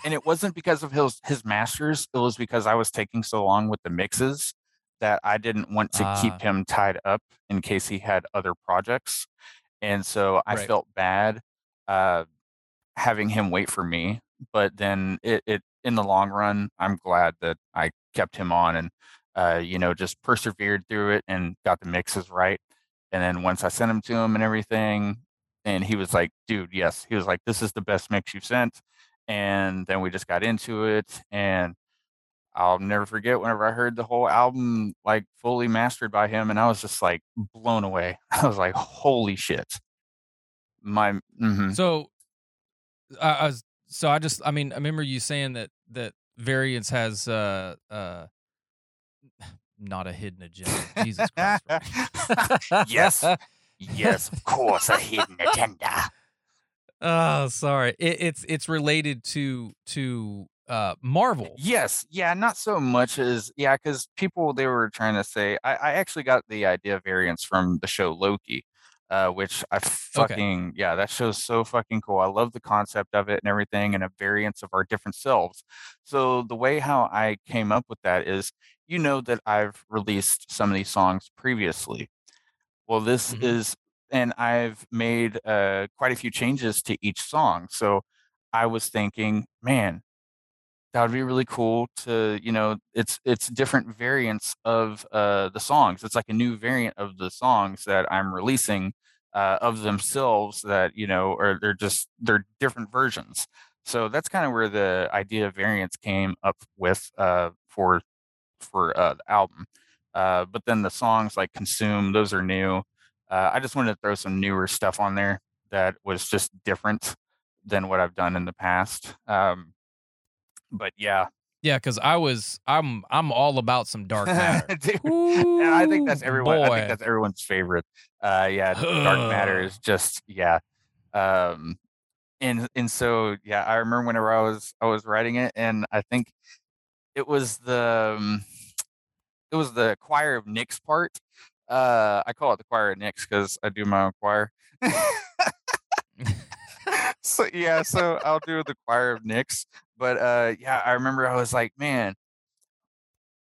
and it wasn't because of his his masters. It was because I was taking so long with the mixes that I didn't want to Ah. keep him tied up in case he had other projects, and so I Right. felt bad uh, having him wait for me. But then it, it in the long run, I'm glad that I kept him on and uh, you know, just persevered through it and got the mixes right. And then once I sent him to him and everything, and he was like, dude, yes. He was like, this is the best mix you've sent. And then we just got into it. And I'll never forget whenever I heard the whole album like fully mastered by him. And I was just like blown away. [laughs] I was like, holy shit. My, mhm. So, I, I was so I just I mean I remember you saying that that variance has uh uh not a hidden agenda. Jesus Christ. [laughs] Yes. yes, of course, a hidden agenda. Oh, sorry. It, it's it's related to to uh Marvel. Yes, yeah, not so much as yeah, because people they were trying to say I, I actually got the idea variance from the show Loki, uh, which I fucking yeah, that show's so fucking cool. I love the concept of it and everything, and a variance of our different selves. So the way how I came up with that is, you know, that I've released some of these songs previously. Well, this Mhm. is, and I've made uh, quite a few changes to each song. So I was thinking, man, that would be really cool to, you know, it's it's different variants of uh, the songs. It's like a new variant of the songs that I'm releasing uh, of themselves that you know, or they're just they're different versions. So that's kind of where the idea of variants came up with uh, for for uh, the album. Uh, but then the songs like "Consume," those are new. Uh, I just wanted to throw some newer stuff on there that was just different than what I've done in the past. Um, but yeah, Yeah, because I was I'm I'm all about some [laughs] dark matter. Dude, and I think that's Ooh, everyone. I think that's everyone's favorite. Uh, yeah, dark matter is just yeah. Um, and and so yeah, I remember whenever I was I was writing it, and I think it was the um, it was the choir of Nick's part. Uh, I call it the choir of Nick's because I do my own choir. [laughs] [laughs] so yeah, so I'll do the choir of Nick's. But uh, yeah, I remember I was like, man,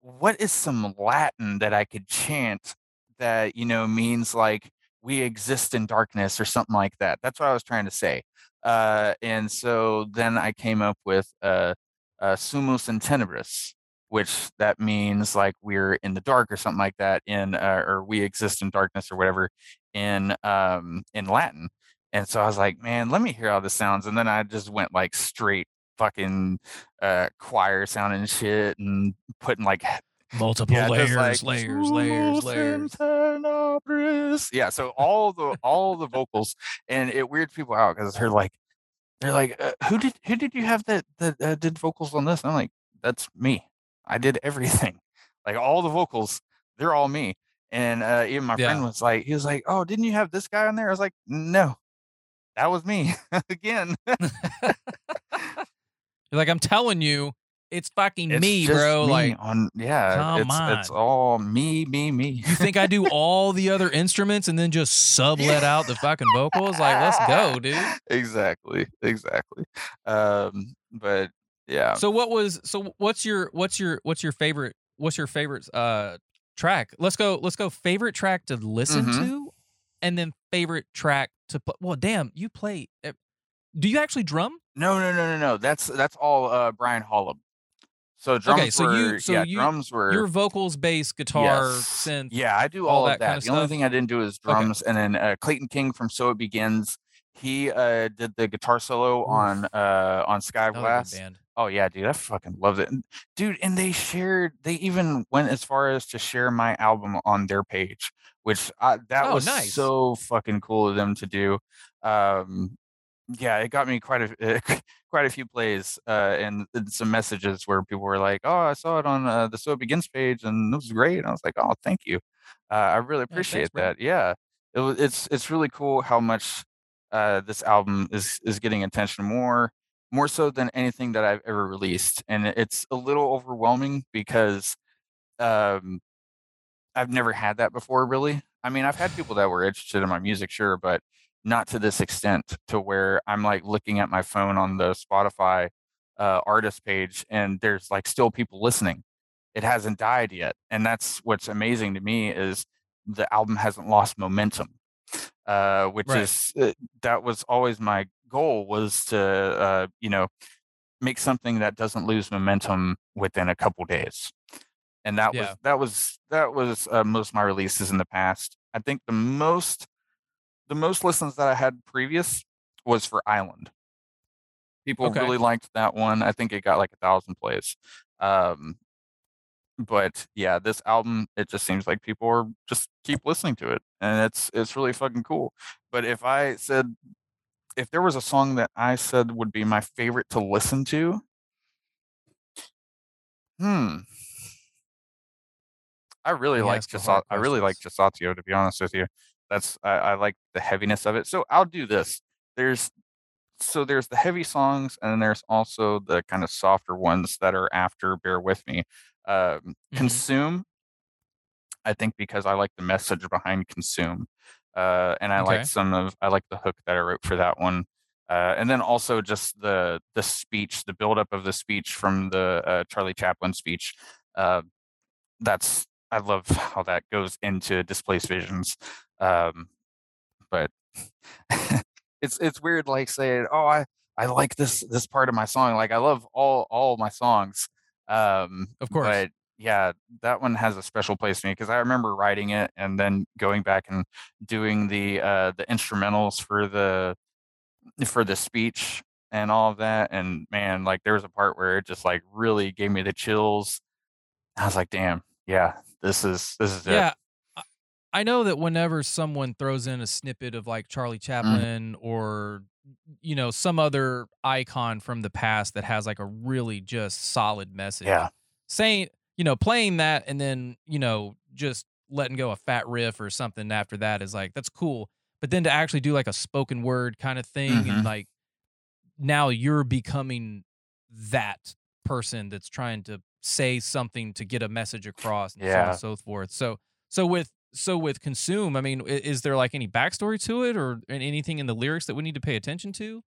what is some Latin that I could chant that, you know, means like we exist in darkness or something like that? That's what I was trying to say. Uh, and so then I came up with uh, uh, Sumus in Tenebris, which that means like we're in the dark or something like that in, uh, or we exist in darkness or whatever in, um, in Latin. And so I was like, man, let me hear how this sounds. And then I just went like straight fucking uh choir sound and shit and putting like Multiple yeah, layers, like layers, layers, "Sumus layers. Yeah, so all the all the vocals and it weirds people out because they're like they're like, uh, "Who did who did you have that that uh, did vocals on this?" And I'm like, "That's me. I did everything. [laughs] Like all the vocals, they're all me." And uh, even my friend was like, he was like, "Oh, didn't you have this guy on there?" I was like, "No, that was me [laughs] again." [laughs] You're like, I'm telling you, it's fucking It's me, bro. me Like, on yeah, come it's it's all me, me, me. you think I do [laughs] all the other instruments and then just sublet out the fucking vocals? Like, let's go, dude. [laughs] exactly, exactly. Um, but yeah, So what was so what's your what's your what's your favorite what's your favorite uh track? Let's go let's go favorite track to listen Mhm. to and then favorite track to play. Well, damn, you play Do you actually drum? no, no, no, no, no. That's that's all uh Brian Hollum. So drums okay, so you- so yeah, you- drums were Your vocals, bass, guitar, Yes. synth. Yeah, I do all all, of that. kinda the only thing I didn't do is Okay. drums, and then uh, Clayton King from So It Begins. He uh, did the guitar solo Oof. on uh, on Sky Glass. Oh yeah, dude, I fucking loved it, dude. And they shared, they even went as far as to share my album on their page, which I, that Oh, was nice. so fucking cool of them to do. Um, yeah, it got me quite a [laughs] quite a few plays uh, and, and some messages where people were like, "Oh, I saw it on uh, the So It Begins page, and it was great." And I was like, "Oh, thank you. Uh, I really thanks, appreciate bro. that." Yeah, it was. It's it's really cool how much uh, this album is is getting attention more more so than anything that I've ever released, and it's a little overwhelming because um, I've never had that before, really. I mean, I've had people that were interested in my music, sure, but not to this extent to where I'm like looking at my phone on the Spotify uh, artist page and there's like still people listening. It hasn't died yet. And that's what's amazing to me is the album hasn't lost momentum, uh, which Right. is uh, that was always my goal was to, uh, you know, make something that doesn't lose momentum within a couple days and that Yeah. was that was that was uh, most of my releases in the past. I think the most the most listens that I had previous was for Island. People Okay. really liked that one. I think it got like a thousand plays. Um, but yeah, this album it just seems like people are just keep listening to it, and it's it's really fucking cool. But if I said if there was a song that I said would be my favorite to listen to, hmm. I really He like Jasa- I really like Jasatio to be honest with you. That's I, I like the heaviness of it. So I'll do this. There's so there's the heavy songs, and then there's also the kind of softer ones that are after Bear With Me. Um, Mhm. Consume, I think because I like the message behind Consume. Uh, and I like some of I like the hook that I wrote for that one. Uh, and then also just the the speech, the buildup of the speech from the uh, Charlie Chaplin speech. Uh, that's I love how that goes into Displaced Visions. Um, but [laughs] it's it's weird like saying, "Oh, I I like this this part of my song." Like I love all all my songs. Um, Of course. but yeah, that one has a special place to me because I remember writing it and then going back and doing the uh the instrumentals for the for the speech and all of that and man, like there was a part where it just like really gave me the chills. I was like, "Damn, yeah, this is this is it." Yeah. I- I know that whenever someone throws in a snippet of like Charlie Mm. Chaplin or you know some other icon from the past that has like a really just solid message. Yeah. Saying, you know, playing that and then, you know, just letting go a fat riff or something after that is like that's cool. But then to actually do like a spoken word kind of thing Mhm. and like now you're becoming that person that's trying to say something to get a message across and so on and so forth. So so with so with consume, I mean, is there like any backstory to it or anything in the lyrics that we need to pay attention to?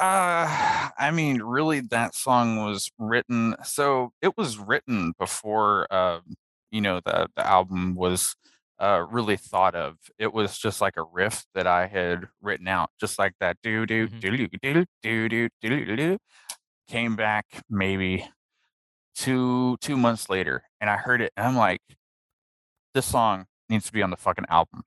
Uh, I mean, really, that song was written. So it was written before, uh, you know, the the album was uh, really thought of. It was just like a riff that I had written out, just like that. Do do mm-hmm. do do do do do do. Came back maybe two two months later, and I heard it, and I'm like, this song needs to be on the fucking album.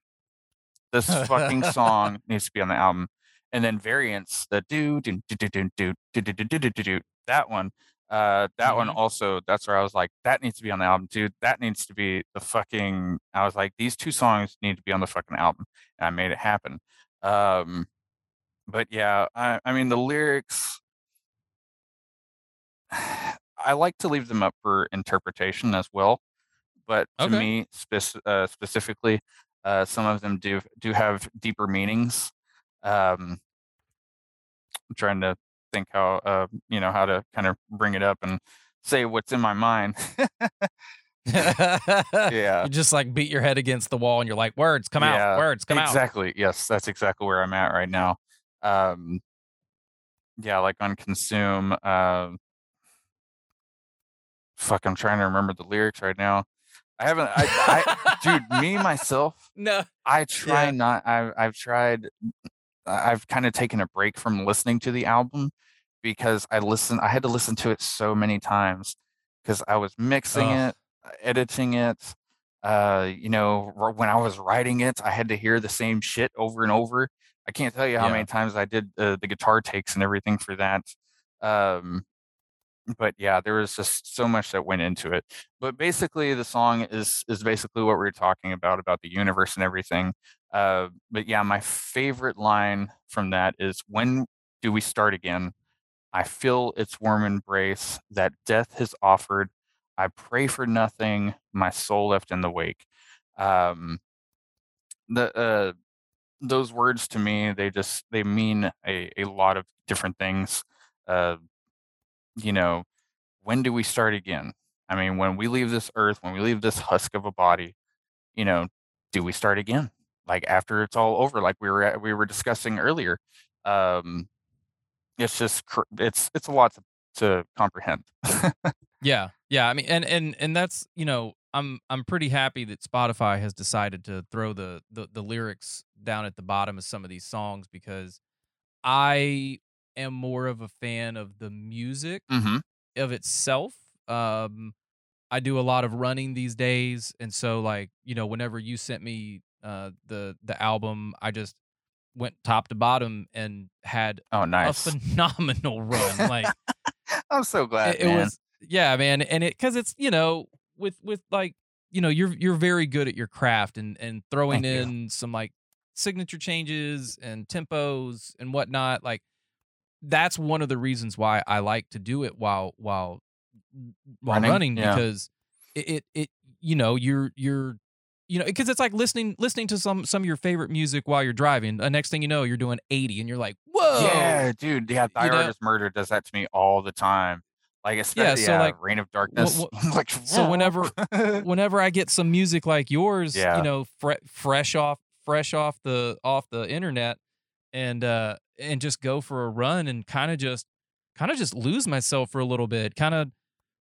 This fucking song needs to be on the album. And then variants, the do do do do do do do do do do do that one. Uh, that one Mhm. also. That's where I was like, that needs to be on the album, dude. That needs to be the fucking. I was like, these two songs need to be on the fucking album, and I made it happen. Um, but yeah, I, I mean the lyrics. I like to leave them up for interpretation as well but to Okay. me spec- uh, specifically, uh, some of them do do have deeper meanings. Um, I'm trying to think how uh, you know how to kind of bring it up and say what's in my mind. [laughs] [laughs] Yeah. You just like beat your head against the wall and you're like, words come Yeah, out, words come out. exactly. Yes, that's exactly where I'm at right now. Um, yeah, like on consume. Um, fuck, I'm trying to remember the lyrics right now. I haven't. I, I dude, me [laughs] myself. No. I try Yeah. not. I've I've tried. I- I've kind of taken a break from listening to the album because I listen. I had to listen to it so many times because I was mixing Ugh. it, editing it. Uh, you know, r- when I was writing it, I had to hear the same shit over and over. I can't tell you how Yeah. many times I did uh, the guitar takes and everything for that. Um, but yeah, there was just so much that went into it. But basically, the song is is basically what we are talking about about the universe and everything. Uh, but yeah, my favorite line from that is "When do we start again? I feel its warm embrace that death has offered. I pray for nothing. My soul left in the wake." Um, the uh, those words to me, they just they mean a a lot of different things. Uh, you know, when do we start again? I mean, when we leave this earth, when we leave this husk of a body, you know, do we start again? Like after it's all over, like we were we were discussing earlier. Um, it's just it's it's a lot to, to comprehend. [laughs] Yeah. Yeah. I mean and and and that's, you know, I'm I'm pretty happy that Spotify has decided to throw the the, the lyrics down at the bottom of some of these songs because I am more of a fan of the music hmm of itself. Um I do a lot of running these days and so like, you know, whenever you sent me uh the the album, I just went top to bottom and had Oh, nice a phenomenal run. Like [laughs] I'm so glad, it, it was yeah man and it because it's you know with with like you know you're you're very good at your craft and and throwing Thank you. in some like signature changes and tempos and whatnot like that's one of the reasons why i like to do it while while while Running? running, Yeah. because it, it it you know you're you're you know, because it's like listening listening to some some of your favorite music while you're driving. The next thing you know, you're doing 80, and you're like, whoa, Yeah, dude. Yeah, You Thy know? Murder does that to me all the time. Like, especially so, yeah, like, Reign of Darkness. wh- [laughs] like, so whenever [laughs] whenever I get some music like yours, Yeah. you know, fre- fresh off fresh off the off the internet, and uh and just go for a run and kind of just kind of just lose myself for a little bit, kind of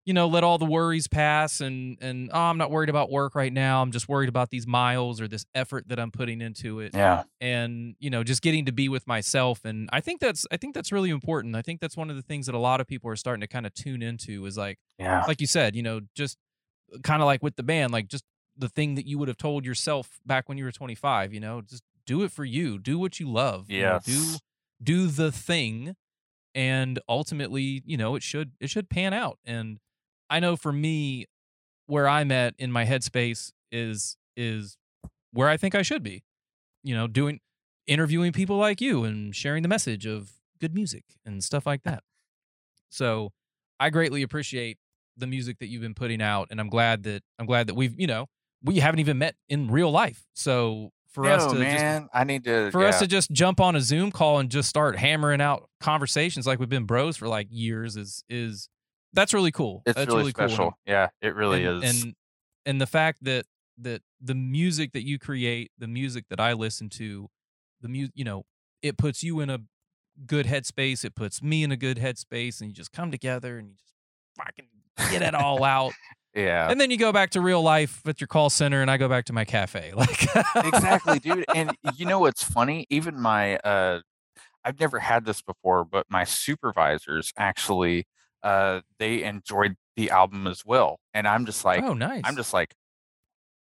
you know let all the worries pass and and oh I'm not worried about work right now. I'm just worried about these miles or this effort that I'm putting into it. Yeah, and you know just getting to be with myself and i think that's i think that's really important. I think that's one of the things that a lot of people are starting to kind of tune into is like yeah, like you said you know just uh, kind of like with the band like just the thing that you would have told yourself back when you were 25 you know just do it for you. Do what you love you know, do. Do the thing and ultimately you know it should it should pan out and i know for me where i'm at in my headspace is is where i think i should be you know doing interviewing people like you and sharing the message of good music and stuff like that. So i greatly appreciate the music that you've been putting out and i'm glad that i'm glad that we've you know we haven't even met in real life. So for us No, to just man, I need to. for yeah. us to just jump on a Zoom call and just start hammering out conversations like we've been bros for like years is is that's really cool. it's that's really, cool. special. Yeah, it really and, is. And and the fact that that the music that you create, the music that I listen to, the music, you know, it puts you in a good headspace. It puts me in a good headspace, and you just come together and you just fucking get it all [laughs] out. Yeah, And then you go back to real life at your call center, and I go back to my cafe. [laughs] Like exactly, dude. And you know what's funny? Even my uh I've never had this before, but my supervisors actually uh they enjoyed the album as well. And I'm just like oh, nice. I'm just like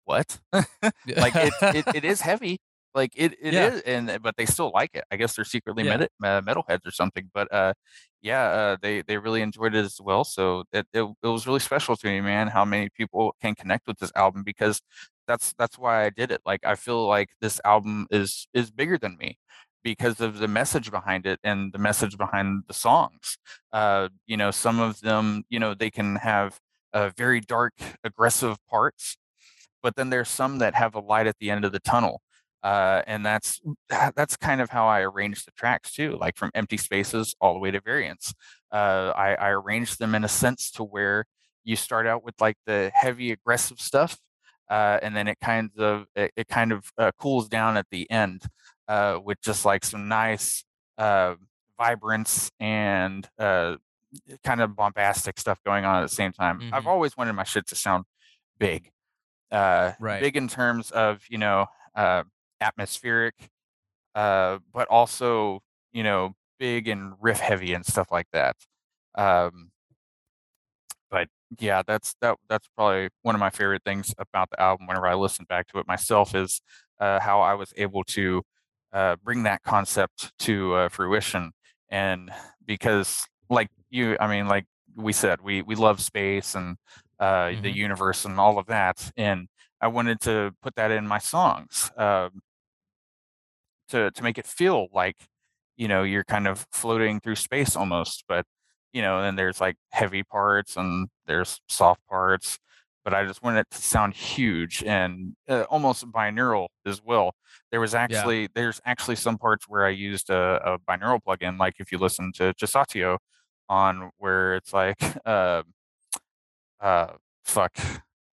what? [laughs] like it, it it is [laughs] heavy. Like it it is, Yeah. and but they still like it. I guess they're secretly Yeah. meta, uh, metalheads or something. But uh, yeah, uh, they they really enjoyed it as well. So it, it it was really special to me, man. How many people can connect with this album because that's that's why I did it. Like I feel like this album is is bigger than me because of the message behind it and the message behind the songs. Uh, you know, some of them, you know, they can have uh, very dark, aggressive parts, but then there's some that have a light at the end of the tunnel. Uh, and that's that, that's kind of how I arranged the tracks too, like from empty spaces all the way to variants. Uh, I, I arranged them in a sense to where you start out with like the heavy aggressive stuff, uh, and then it kind of it, it kind of uh, cools down at the end uh, with just like some nice uh, vibrance and uh, kind of bombastic stuff going on at the same time. I've Mhm. always wanted my shit to sound big, uh, Right. big in terms of you know uh, atmospheric, uh, but also you know big and riff heavy and stuff like that. Um, but yeah, that's that that's probably one of my favorite things about the album. Whenever I listen back to it myself, is uh, how I was able to uh, bring that concept to uh, fruition. And because, like you, I mean, like we said, we we love space and uh, the Mhm. universe and all of that, and I wanted to put that in my songs um, to to make it feel like you know you're kind of floating through space almost, but you know, and there's like heavy parts and there's soft parts, but I just wanted it to sound huge and uh, almost binaural as well. There was actually there's actually some parts where I used a, a binaural plugin, like if you listen to Chisatio on where it's like [laughs] uh uh fuck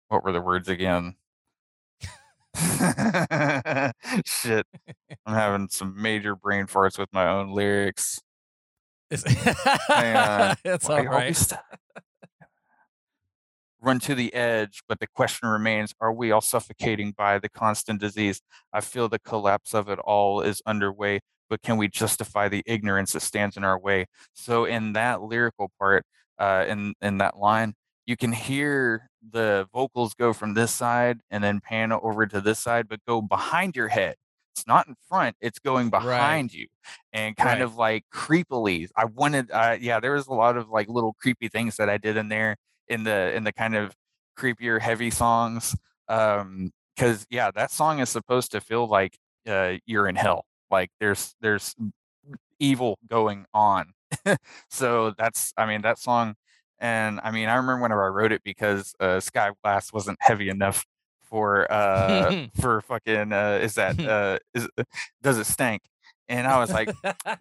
what were the words again? [laughs] Shit. I'm having some major brain farts with my own lyrics. It's, on. it's all right. Run to the edge, but the question remains are we all suffocating by the constant disease? I feel the collapse of it all is underway, but can we justify the ignorance that stands in our way? So, in that lyrical part, uh, in, in that line, you can hear the vocals go from this side and then pan over to this side, but go behind your head. It's not in front, it's going Right. behind you and kind Right. of like creepily. I wanted, uh, yeah, there was a lot of like little creepy things that I did in there in the in the kind of creepier, heavy songs. Um, because yeah, that song is supposed to feel like uh, you're in hell. Like there's there's evil going on. [laughs] so that's I mean that song, and I mean I remember whenever I wrote it because uh, Sky Glass wasn't heavy enough for uh [laughs] for fucking uh is that [laughs] uh is does it stank? And I was like,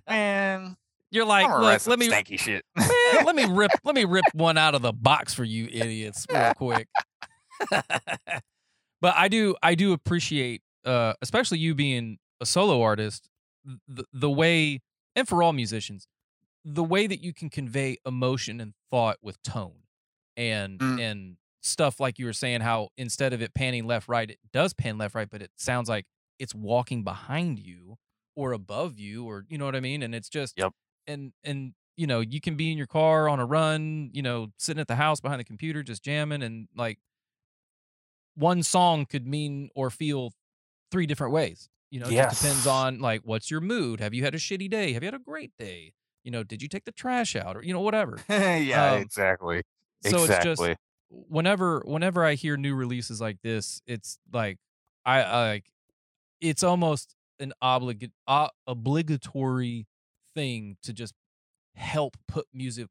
man, You're like, look, let me stanky shit. man, let me rip [laughs] let me rip one out of the box for you idiots real quick. but I do I do appreciate uh especially you being a solo artist the, the way and for all musicians the way that you can convey emotion and thought with tone and Mm. and stuff like you were saying how instead of it panning left right it does pan left right but it sounds like it's walking behind you or above you or you know what I mean? And it's just Yep. and and you know you can be in your car on a run you know sitting at the house behind the computer just jamming and like one song could mean or feel three different ways you know it just depends on like what's your mood? Have you had a shitty day? Have you had a great day you know did you take the trash out or you know whatever [laughs] yeah, Um, exactly. so it's just whenever whenever I hear new releases like this, it's like I, I like it's almost an oblig uh, obligatory thing to just help put music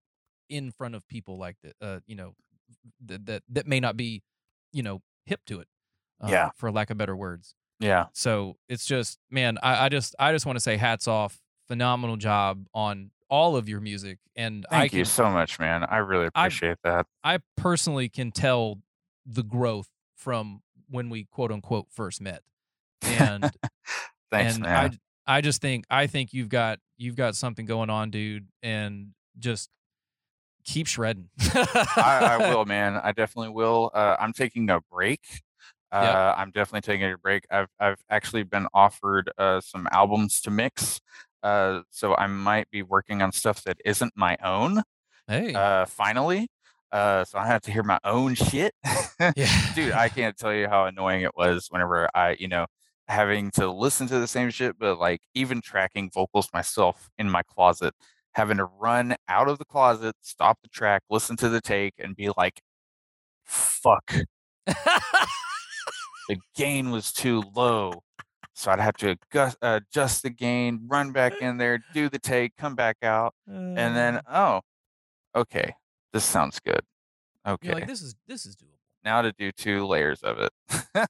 in front of people like that. Uh, you know, that that that may not be, you know, hip to it. Uh, Yeah. for lack of better words. yeah. So it's just, man, I, I just I just want to say hats off, phenomenal job on all of your music, and I Thank can you so much, man. I really I- appreciate that. I personally can tell the growth from when we quote unquote first met. And [laughs] Thanks, and man. I I just think I think you've got you've got something going on, dude, and just keep shredding. I, I [laughs] will, man. I definitely will. Uh, I'm taking a break. Uh, Yep. I'm definitely taking a break. I've I've actually been offered uh, some albums to mix, uh, so I might be working on stuff that isn't my own. Hey. Uh, finally, uh, so I have to hear my own shit. [laughs] yeah. Dude, I [laughs] can't tell you how annoying it was whenever I, you know, having to listen to the same shit, but like even tracking vocals myself in my closet, having to run out of the closet, stop the track, listen to the take, and be like, fuck, [laughs] the gain was too low. So I'd have to adjust, adjust the gain, run back in there, do the take, come back out, and then, oh, okay, this sounds good. Okay, you're like this is this is doable. now to do two layers of it. [laughs]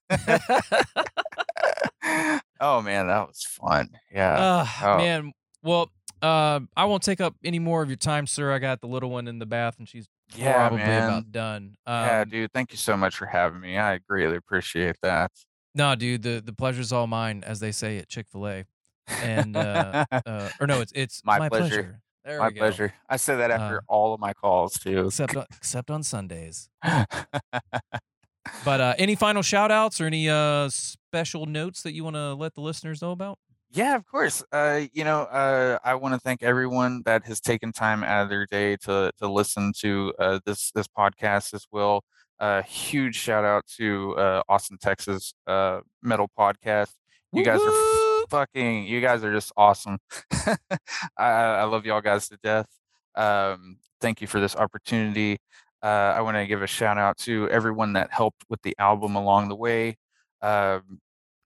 [laughs] oh man, that was fun. Yeah. Uh, Oh. man. Well, uh, I won't take up any more of your time, sir. I got the little one in the bath, and she's yeah, probably man. about done. Um, yeah, dude. Thank you so much for having me. I greatly appreciate that. No, dude, the the pleasure's all mine, as they say at Chick Fil A. And uh, [laughs] uh, or no, it's it's My pleasure. There My pleasure. I say that after Uh, all of my calls too. Except on, except on Sundays. [laughs] But uh, any final shout outs or any uh, special notes that you want to let the listeners know about? Yeah, of course. Uh, you know, uh, I want to thank everyone that has taken time out of their day to to listen to uh, this this podcast as well. A huge shout out to uh, Austin, Texas, uh, Metal Podcast. You guys are fucking. You guys are just awesome. [laughs] I, I love y'all guys to death. Um, thank you for this opportunity. Uh, I want to give a shout out to everyone that helped with the album along the way. Um,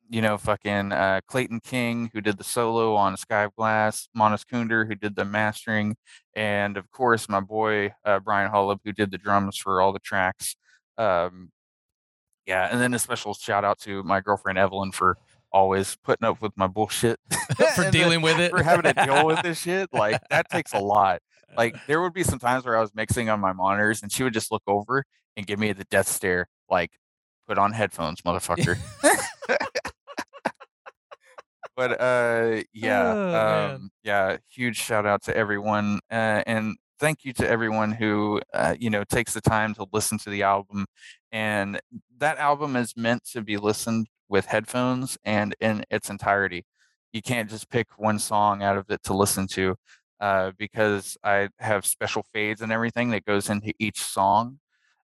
you know, fucking uh, Clayton King, who did the solo on Sky of Glass, Monas Kunder, who did the mastering, and of course, my boy uh, Brian Holub, who did the drums for all the tracks. Um, yeah, and then a special shout out to my girlfriend Evelyn for always putting up with my bullshit, [laughs] [laughs] for dealing with it. for having to deal with this shit. Like that takes a lot. Like [laughs] there would be some times where I was mixing on my monitors, and she would just look over and give me the death stare, like, "Put on headphones, motherfucker." but uh yeah Oh, man. um yeah huge shout out to everyone uh, and thank you to everyone who uh, you know takes the time to listen to the album and that album is meant to be listened with headphones and in its entirety. You can't just pick one song out of it to listen to uh, because i have special fades and everything that goes into each song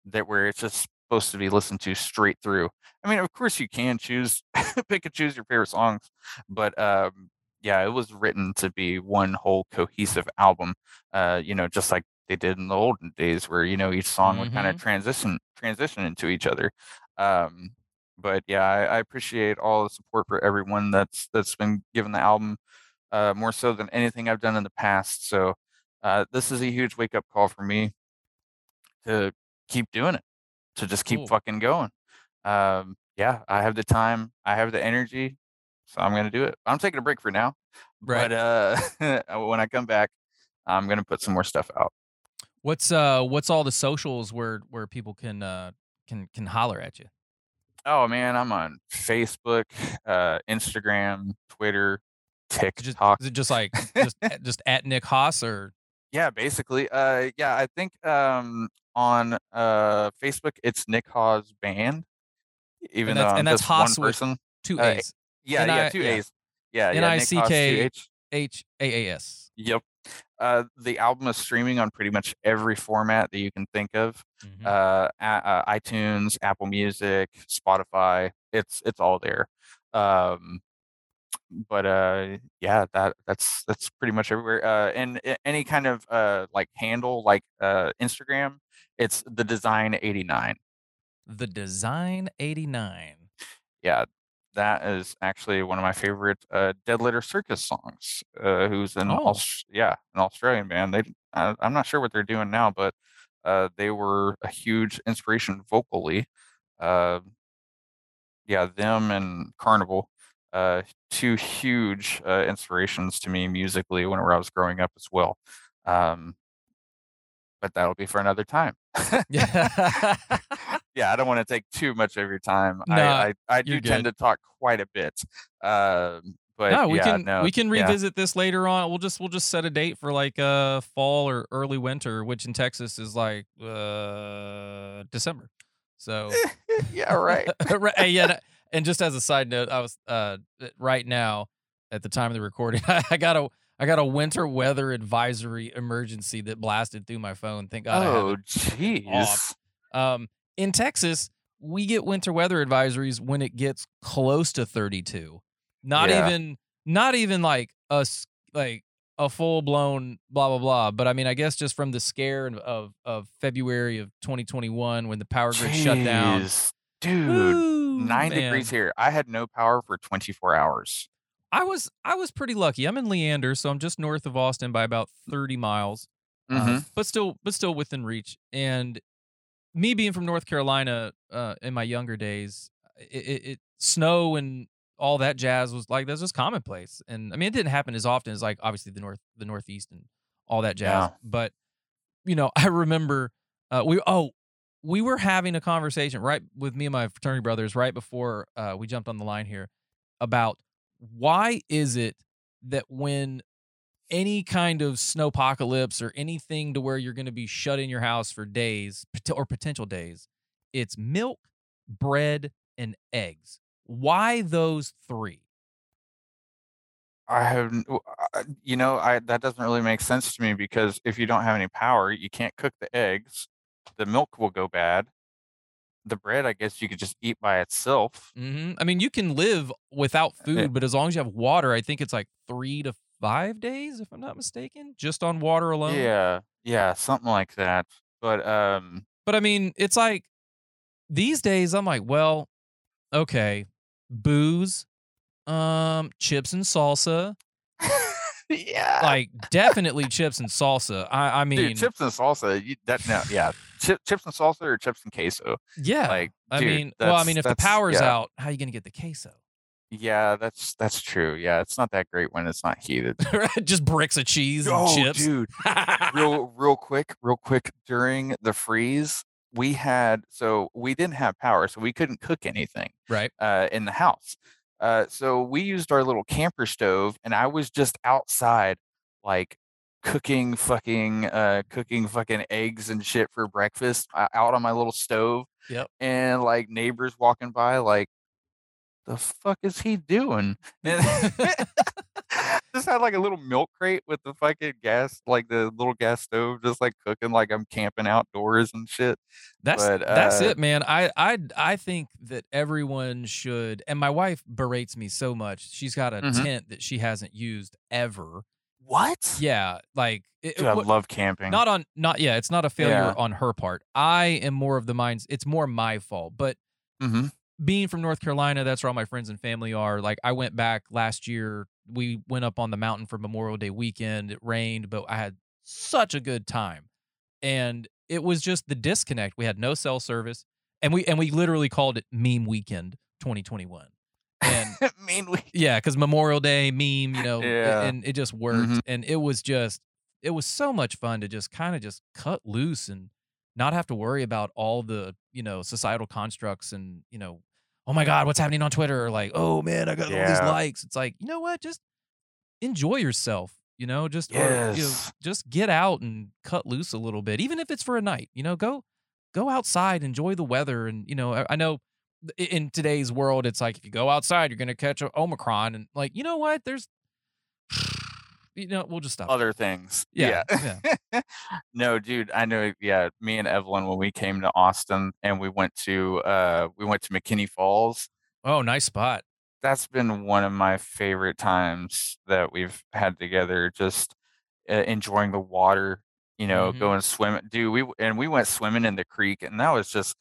that where it's just supposed to be listened to straight through. I mean, of course you can choose [laughs] pick and choose your favorite songs, but um, yeah, it was written to be one whole cohesive album. Uh, you know, just like they did in the olden days, where you know each song would kind of transition transition into each other. Um, but yeah, I, I appreciate all the support for everyone that's that's been given the album uh, more so than anything I've done in the past. So uh, this is a huge wake up call for me to keep doing it, to just keep Cool. fucking going um yeah, I have the time, I have the energy, so I'm gonna do it. I'm taking a break for now, Right. but [laughs] uh, when I come back, I'm gonna put some more stuff out. What's uh what's all the socials where where people can uh can can holler at you? Oh man, I'm on Facebook, uh, Instagram, Twitter, Is it just TikTok. is it just [laughs] like just at- just at Nick Haas or Yeah, basically. Uh, yeah, I think um, on uh, Facebook it's Nick Haas Band, even though that's- I'm and that's just one Haas with person. two Uh, A's? Yeah, N I- yeah, two yeah. A's. Yeah, Nick Haas, two N-I-C-K. H. H A A S. Yep. Uh, the album is streaming on pretty much every format that you can think of. Mhm. Uh, uh, iTunes, Apple Music, Spotify. It's it's all there. Um, but uh, yeah, that that's that's pretty much everywhere. Uh, and any kind of uh like handle like uh Instagram, it's the design eighty nine. The Design 89. Yeah, that is actually one of my favorite uh, Dead Letter Circus songs. Uh, who's an Oh. Yeah an Australian band. They I, I'm not sure what they're doing now, but uh, they were a huge inspiration vocally. Uh, yeah, them and Karnivool, uh, two huge uh, inspirations to me musically whenever I was growing up as well. Um, but that'll be for another time. [laughs] [laughs] Yeah. yeah, I don't want to take too much of your time. No, I, I, I do tend to talk quite a bit. Um, but no, we yeah, can no, we can yeah. revisit this later on. We'll just we'll just set a date for like uh fall or early winter, which in Texas is like uh December. So [laughs] yeah, right. [laughs] Right, yeah, and just as a side note, I was uh right now at the time of the recording, [laughs] I got a I got a winter weather advisory emergency that blasted through my phone. Thank God. Oh, jeez. Um, in Texas, we get winter weather advisories when it gets close to 32. Not Yeah. even, not even like a like a full blown blah blah blah. But I mean, I guess just from the scare of of, February of 2021 when the power grid shut down. Dude, Woo, nine man. degrees here. I had no power for 24 hours. I was I was pretty lucky. I'm in Leander, so I'm just north of Austin by about 30 miles. uh, Mhm. but still but still within reach and me being from north carolina uh, in my younger days it, it, it snow and all that jazz was like that's just commonplace and i mean it didn't happen as often as like obviously the north the northeast and all that jazz Yeah. but you know [laughs] i remember uh, we oh we were having a conversation right with me and my fraternity brothers right before uh, we jumped on the line here about why is it that when any kind of snowpocalypse or anything to where you're going to be shut in your house for days or potential days, it's milk, bread, and eggs. Why those three? I have, you know, I that doesn't really make sense to me because if you don't have any power, you can't cook the eggs. The milk will go bad. The bread, I guess, you could just eat by itself. hmm I mean, you can live without Eh. food, but as long as you have water, I think it's like three to five days, if I'm not mistaken, just on water alone. Yeah, yeah, something like that. But um, But I mean, it's like these days, I'm like, well, okay, booze, um, chips and salsa. [laughs] yeah, like definitely chips and salsa. I, I mean, dude, chips and salsa. You, that no, yeah, chip, chips and salsa or chips and queso. yeah. like, I mean, well, I mean, if the power's yeah. out, how are you gonna get the queso? Yeah, that's that's true. Yeah, it's not that great when it's not heated. [laughs] Just bricks of cheese and oh, chips. dude, [laughs] real real quick, real quick. During the freeze, we had so we didn't have power, so we couldn't cook anything right. uh, in the house. Uh, so we used our little camper stove, and I was just outside, like cooking fucking uh cooking fucking eggs and shit for breakfast uh, out on my little stove. Yep. And like neighbors walking by, like, the fuck is he doing? [laughs] [laughs] Just had like a little milk crate with the fucking gas, like the little gas stove, just like cooking, like I'm camping outdoors and shit. That's But, that's uh, it, man. I I I think that everyone should. And my wife berates me so much. She's got a Mhm. tent that she hasn't used ever. What? Yeah, like it, Dude, I what- love camping. not on not yeah. It's not a failure Yeah. on her part. I am more of the minds. It's more my fault, but. hmm being from North Carolina, that's where all my friends and family are. Like I went back last year. We went up on the mountain for Memorial Day weekend. It rained, but I had such a good time. And it was just the disconnect. We had no cell service. And we and we literally called it meme weekend 2021. And [laughs] Mainly. yeah, because Memorial Day meme, you know, Yeah. and it just worked. Mhm. And it was just, it was so much fun to just kind of just cut loose and not have to worry about all the, you know, societal constructs and, you know, oh my God, what's happening on Twitter? Or like, oh man, I got all these likes. It's like, you know what? Just enjoy yourself, you know, just, or, you know, just get out and cut loose a little bit, even if it's for a night, you know, go, go outside, enjoy the weather. And, you know, I, I know in today's world, it's like if you go outside, you're going to catch a Omicron. And like, you know what? There's, you know, we'll just stop. Other things. yeah. yeah. yeah. [laughs] no, dude, I know. Yeah, me and Evelyn, when we came to Austin and we went to uh we went to McKinney Falls. Oh, nice spot. That's been one of my favorite times that we've had together. Just uh, enjoying the water, you know, Mhm. going swimming. Dude, we and we went swimming in the creek, and that was just,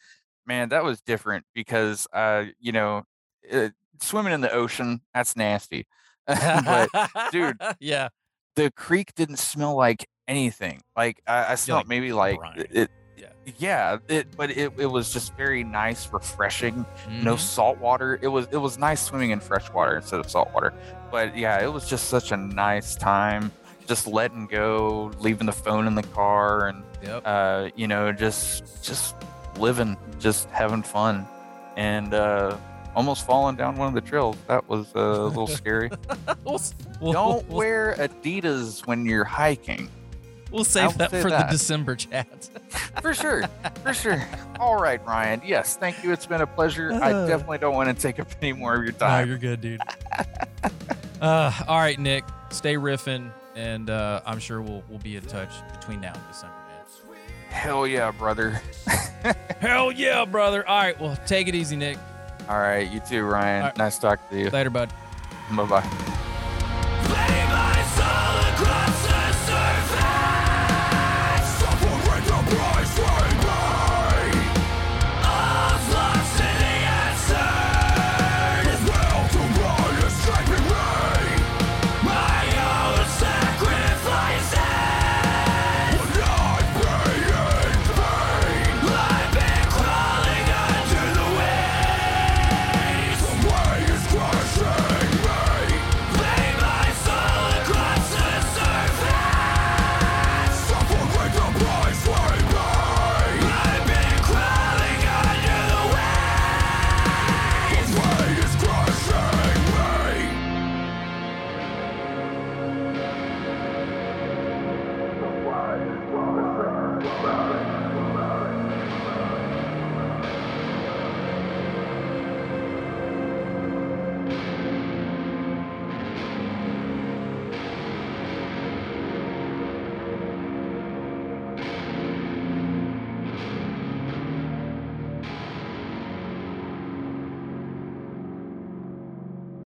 man, that was different because, uh, you know, uh, swimming in the ocean that's nasty. [laughs] but dude, [laughs] yeah. The creek didn't smell like anything. Like I, I smelled like maybe like brine. it. Yeah. Yeah, it, but it, it was just very nice, refreshing. No Mhm. salt water. It was it was nice swimming in fresh water instead of salt water. But yeah, it was just such a nice time. Just letting go, leaving the phone in the car, and Yep. uh, you know, just just living, just having fun, and uh, almost falling down one of the trails. That was uh, a little scary. [laughs] We'll, we'll- Don't we'll- wear Adidas when you're hiking. We'll save that for that. the December chat. [laughs] For sure. For sure. All right, Ryan. Yes, thank you. It's been a pleasure. I Uh. definitely don't want to take up any more of your time. No, you're good, dude. [laughs] uh, all right, Nick. Stay riffing, and uh, I'm sure we'll we'll be in touch between now and December, man. Hell yeah, brother. Hell yeah, brother. All right, well, take it easy, Nick. All right. You too, Ryan. Right. Nice talking to you. Later, bud. Bye bye.